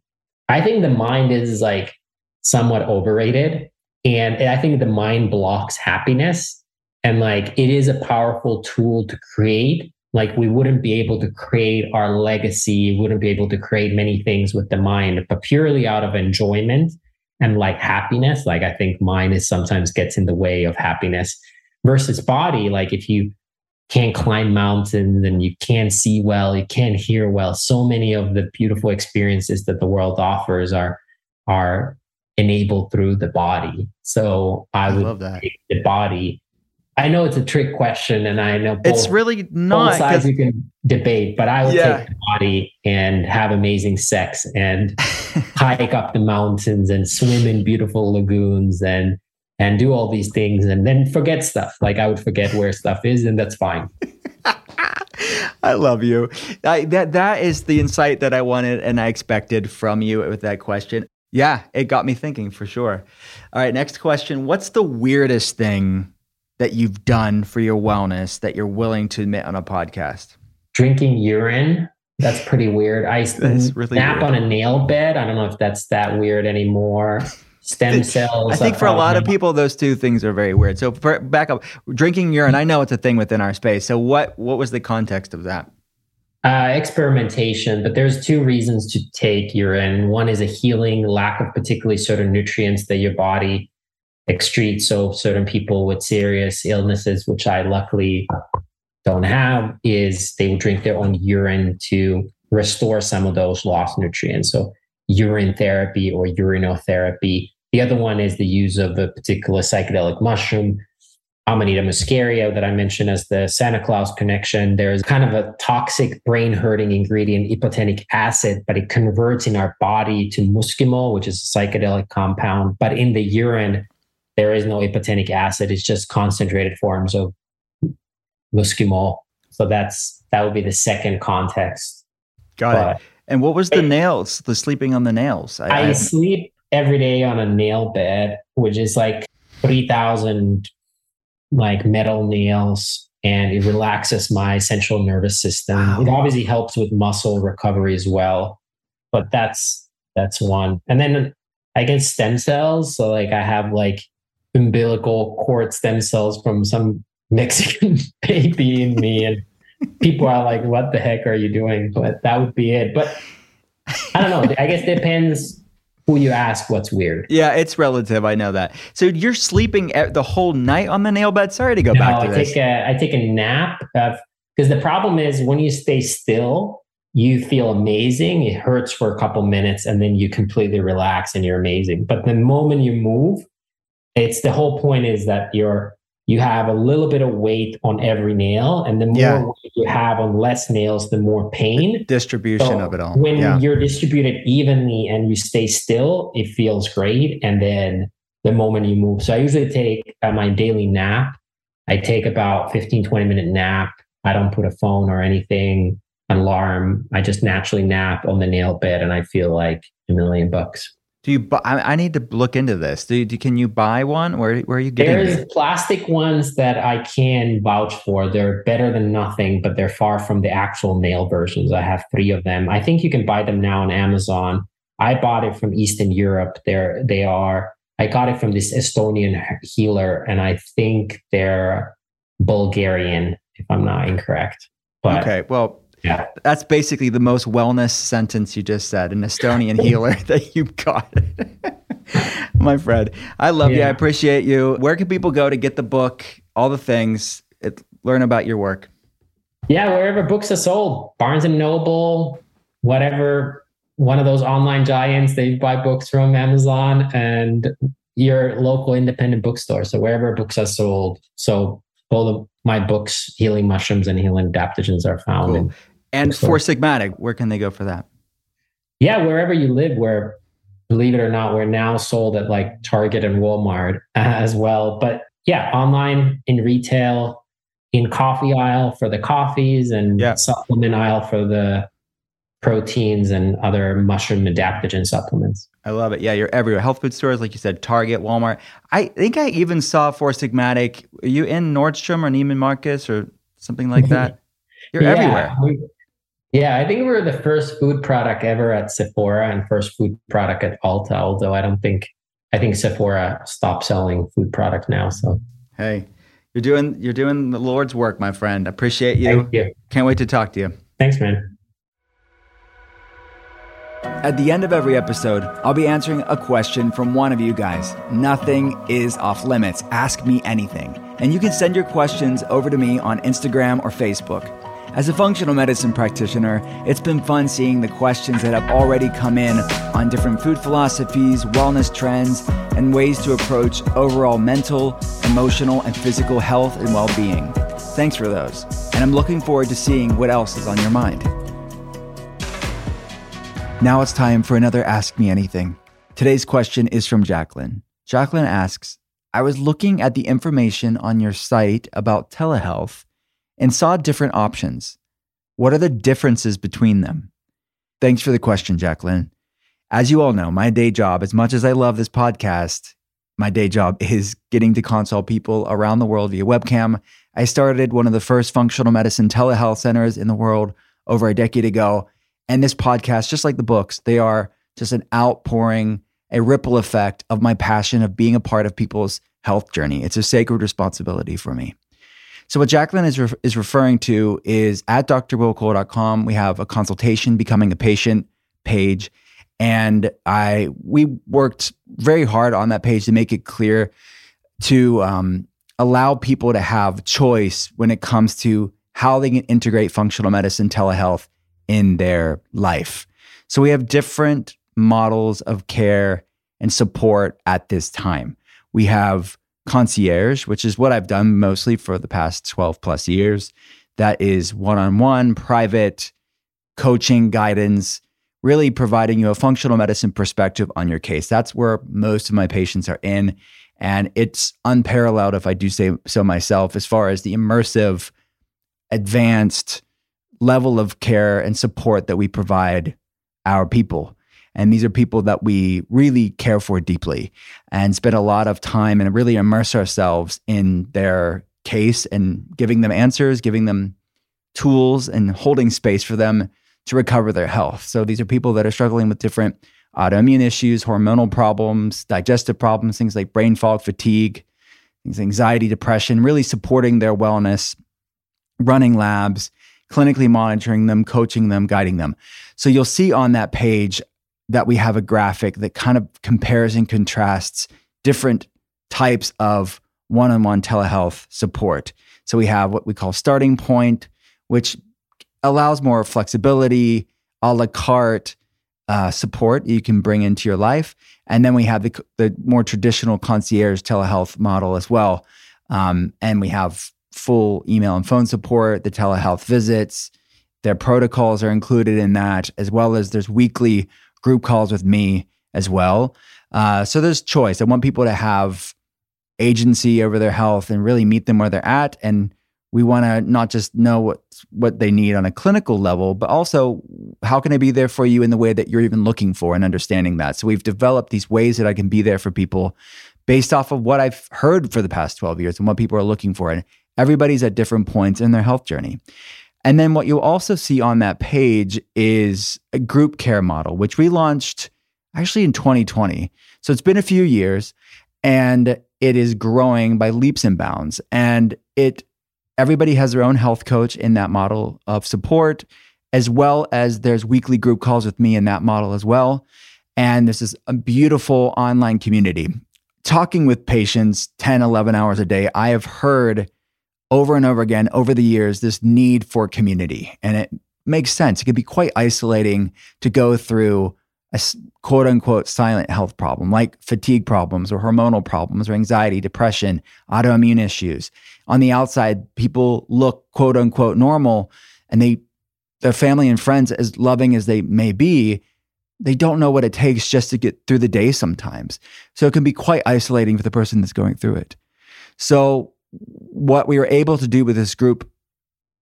I think the mind is like somewhat overrated. And I think the mind blocks happiness. And like it is a powerful tool to create. Like we wouldn't be able to create our legacy, wouldn't be able to create many things with the mind, but purely out of enjoyment. and like happiness. Like I think mind is sometimes gets in the way of happiness versus body. Like if you can't climb mountains and you can't see well, you can't hear well. So many of the beautiful experiences that the world offers are are enabled through the body. So I, I would love that. take the body. I know it's a trick question, and I know both, it's really not both sides you can debate, but I would yeah. take the body and have amazing sex and hike up the mountains and swim in beautiful lagoons and and do all these things and then forget stuff. Like I would forget where stuff is, and that's fine. I love you. I, that that is the insight that I wanted and I expected from you with that question. Yeah, it got me thinking for sure. All right, next question. What's the weirdest thing that you've done for your wellness that you're willing to admit on a podcast? Drinking urine. That's pretty weird. I really nap weird. on a nail bed. I don't know if that's that weird anymore. Stem cells. I think for a lot of people, those two things are very weird. So for, back up, drinking urine. I know it's a thing within our space. So what what was the context of that? Uh, experimentation, but there's two reasons to take urine. One is a healing, lack of particularly certain nutrients that your body excretes. So certain people with serious illnesses, which I luckily don't have, is they will drink their own urine to restore some of those lost nutrients. So urine therapy or urinotherapy. The other one is the use of a particular psychedelic mushroom Amanita muscaria that I mentioned as the Santa Claus connection. There's kind of a toxic brain hurting ingredient, ibotenic acid, but it converts in our body to muscimol, which is a psychedelic compound. But in the urine, there is no ibotenic acid. It's just concentrated forms of muscimol. So that's that would be the second context. Got but, it. And what was the nails? The sleeping on the nails? I, I, I sleep every day on a nail bed, which is like three thousand like metal nails and it relaxes my central nervous system. Wow. It obviously helps with muscle recovery as well. But that's that's one. And then I get stem cells. So like I have like umbilical cord stem cells from some Mexican baby in me. And people are like, what the heck are you doing? But that would be it. But I don't know. I guess it depends who you ask what's weird. Yeah, it's relative. I know that. So you're sleeping the whole night on the nail bed. Sorry to go no, back to I this. Take a, I take a nap uh, because the problem is when you stay still, you feel amazing. It hurts for a couple minutes and then you completely relax and you're amazing. But the moment you move, it's the whole point is that you're you have a little bit of weight on every nail and the more yeah. weight you have on less nails the more pain. The distribution so of it all. when yeah. you're distributed evenly and you stay still it feels great. And then the moment you move so i usually take uh, my daily nap. I take about 15 20 minute nap. I don't put a phone or anything alarm. I just naturally nap on the nail bed and i feel like a million bucks do you buy? I need to look into this. Do, you, can you buy one? Where where are you getting? There's it? plastic ones that I can vouch for. They're better than nothing, but they're far from the actual nail versions. I have three of them. I think you can buy them now on Amazon. I bought it from Eastern Europe. They're they are. I got it from this Estonian healer, and I think they're Bulgarian, if I'm not incorrect. But okay, well, yeah. That's basically the most wellness sentence you just said, an Estonian healer that you got. My friend, I love yeah. you. I appreciate you. Where can people go to get the book, all the things, it, learn about your work? Yeah, wherever books are sold, Barnes and Noble, whatever, one of those online giants, they buy books from Amazon and your local independent bookstore. So wherever books are sold. So both of my books, Healing Mushrooms and Healing Adaptogens, are found. Cool. And Four Sigmatic, where can they go for that? Yeah, wherever you live, where believe it or not, we're now sold at like Target and Walmart as well. But yeah, online in retail, in coffee aisle for the coffees and yeah. supplement aisle for the proteins and other mushroom adaptogen supplements. I love it. Yeah, you're everywhere. Health food stores, like you said, Target, Walmart. I think I even saw Four Sigmatic. Are you in Nordstrom or Neiman Marcus or something like that? You're yeah, everywhere. Yeah, I think we were the first food product ever at Sephora and first food product at Ulta, although I don't think I think Sephora stopped selling food product now. So hey, you're doing you're doing the Lord's work, my friend. Appreciate you. Thank you. Can't wait to talk to you. Thanks, man. At the end of every episode, I'll be answering a question from one of you guys. Nothing is off limits. Ask me anything. And you can send your questions over to me on Instagram or Facebook. As a functional medicine practitioner, it's been fun seeing the questions that have already come in on different food philosophies, wellness trends, and ways to approach overall mental, emotional, and physical health and well being. Thanks for those. And I'm looking forward to seeing what else is on your mind. Now it's time for another Ask Me Anything. Today's question is from Jacqueline. Jacqueline asks I was looking at the information on your site about telehealth and saw different options. What are the differences between them? Thanks for the question, Jacqueline. As you all know, my day job, as much as I love this podcast, my day job is getting to consult people around the world via webcam. I started one of the first functional medicine telehealth centers in the world over a decade ago. And this podcast, just like the books, they are just an outpouring, a ripple effect of my passion of being a part of people's health journey. It's a sacred responsibility for me. So, what Jacqueline is, re- is referring to is at drwillcole.com, we have a consultation, becoming a patient page. And I we worked very hard on that page to make it clear to um, allow people to have choice when it comes to how they can integrate functional medicine, telehealth, in their life. So we have different models of care and support at this time. We have concierge, which is what I've done mostly for the past 12 plus years. That is one on one, private coaching, guidance, really providing you a functional medicine perspective on your case. That's where most of my patients are in. And it's unparalleled, if I do say so myself, as far as the immersive, advanced, level of care and support that we provide our people. And these are people that we really care for deeply and spend a lot of time and really immerse ourselves in their case and giving them answers, giving them tools, and holding space for them to recover their health. So these are people that are struggling with different autoimmune issues, hormonal problems, digestive problems, things like brain fog, fatigue, things anxiety, depression, really supporting their wellness, running labs, clinically monitoring them, coaching them, guiding them. So you'll see on that page that we have a graphic that kind of compares and contrasts different types of one on one telehealth support. So we have what we call starting point, which allows more flexibility, a la carte uh, support you can bring into your life. And then we have the, the more traditional concierge telehealth model as well. Um, and we have full email and phone support, the telehealth visits. Their protocols are included in that, as well as there's weekly group calls with me as well. Uh, so there's choice. I want people to have agency over their health and really meet them where they're at. And we want to not just know what what they need on a clinical level, but also how can I be there for you in the way that you're even looking for and understanding that. So we've developed these ways that I can be there for people based off of what I've heard for the past 12 years and what people are looking for. And Everybody's at different points in their health journey. And then what you'll also see on that page is a group care model, which we launched actually in 2020. So it's been a few years and it is growing by leaps and bounds. And it everybody has their own health coach in that model of support, as well as there's weekly group calls with me in that model as well. And this is a beautiful online community. Talking with patients 10, 11 hours a day, I have heard over and over again over the years this need for community. And it makes sense. It can be quite isolating to go through a quote unquote silent health problem like fatigue problems or hormonal problems or anxiety, depression, autoimmune issues. On the outside, people look quote unquote normal and they, their family and friends, as loving as they may be, they don't know what it takes just to get through the day sometimes. So it can be quite isolating for the person that's going through it. So what we were able to do with this group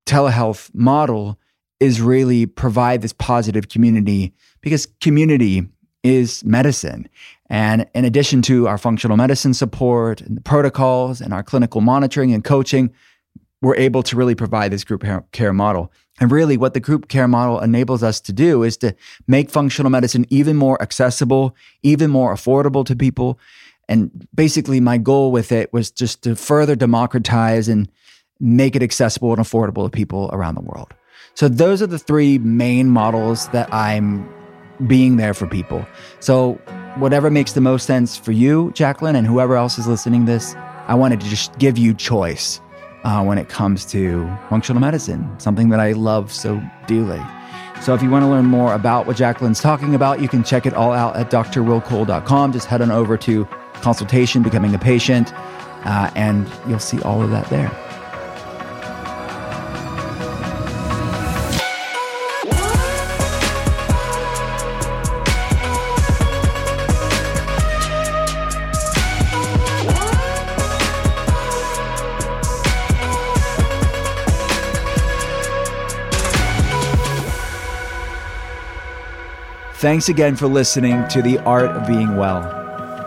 telehealth model is really provide this positive community because community is medicine. And in addition to our functional medicine support and the protocols and our clinical monitoring and coaching, we're able to really provide this group care model. And really, what the group care model enables us to do is to make functional medicine even more accessible, even more affordable to people, and basically, my goal with it was just to further democratize and make it accessible and affordable to people around the world. So, those are the three main models that I'm being there for people. So, whatever makes the most sense for you, Jacqueline, and whoever else is listening this, I wanted to just give you choice uh, when it comes to functional medicine, something that I love so dearly. So if you want to learn more about what Jacqueline's talking about, you can check it all out at drwillcole.com. Just head on over to consultation, becoming a patient, uh, and you'll see all of that there. Thanks again for listening to The Art of Being Well.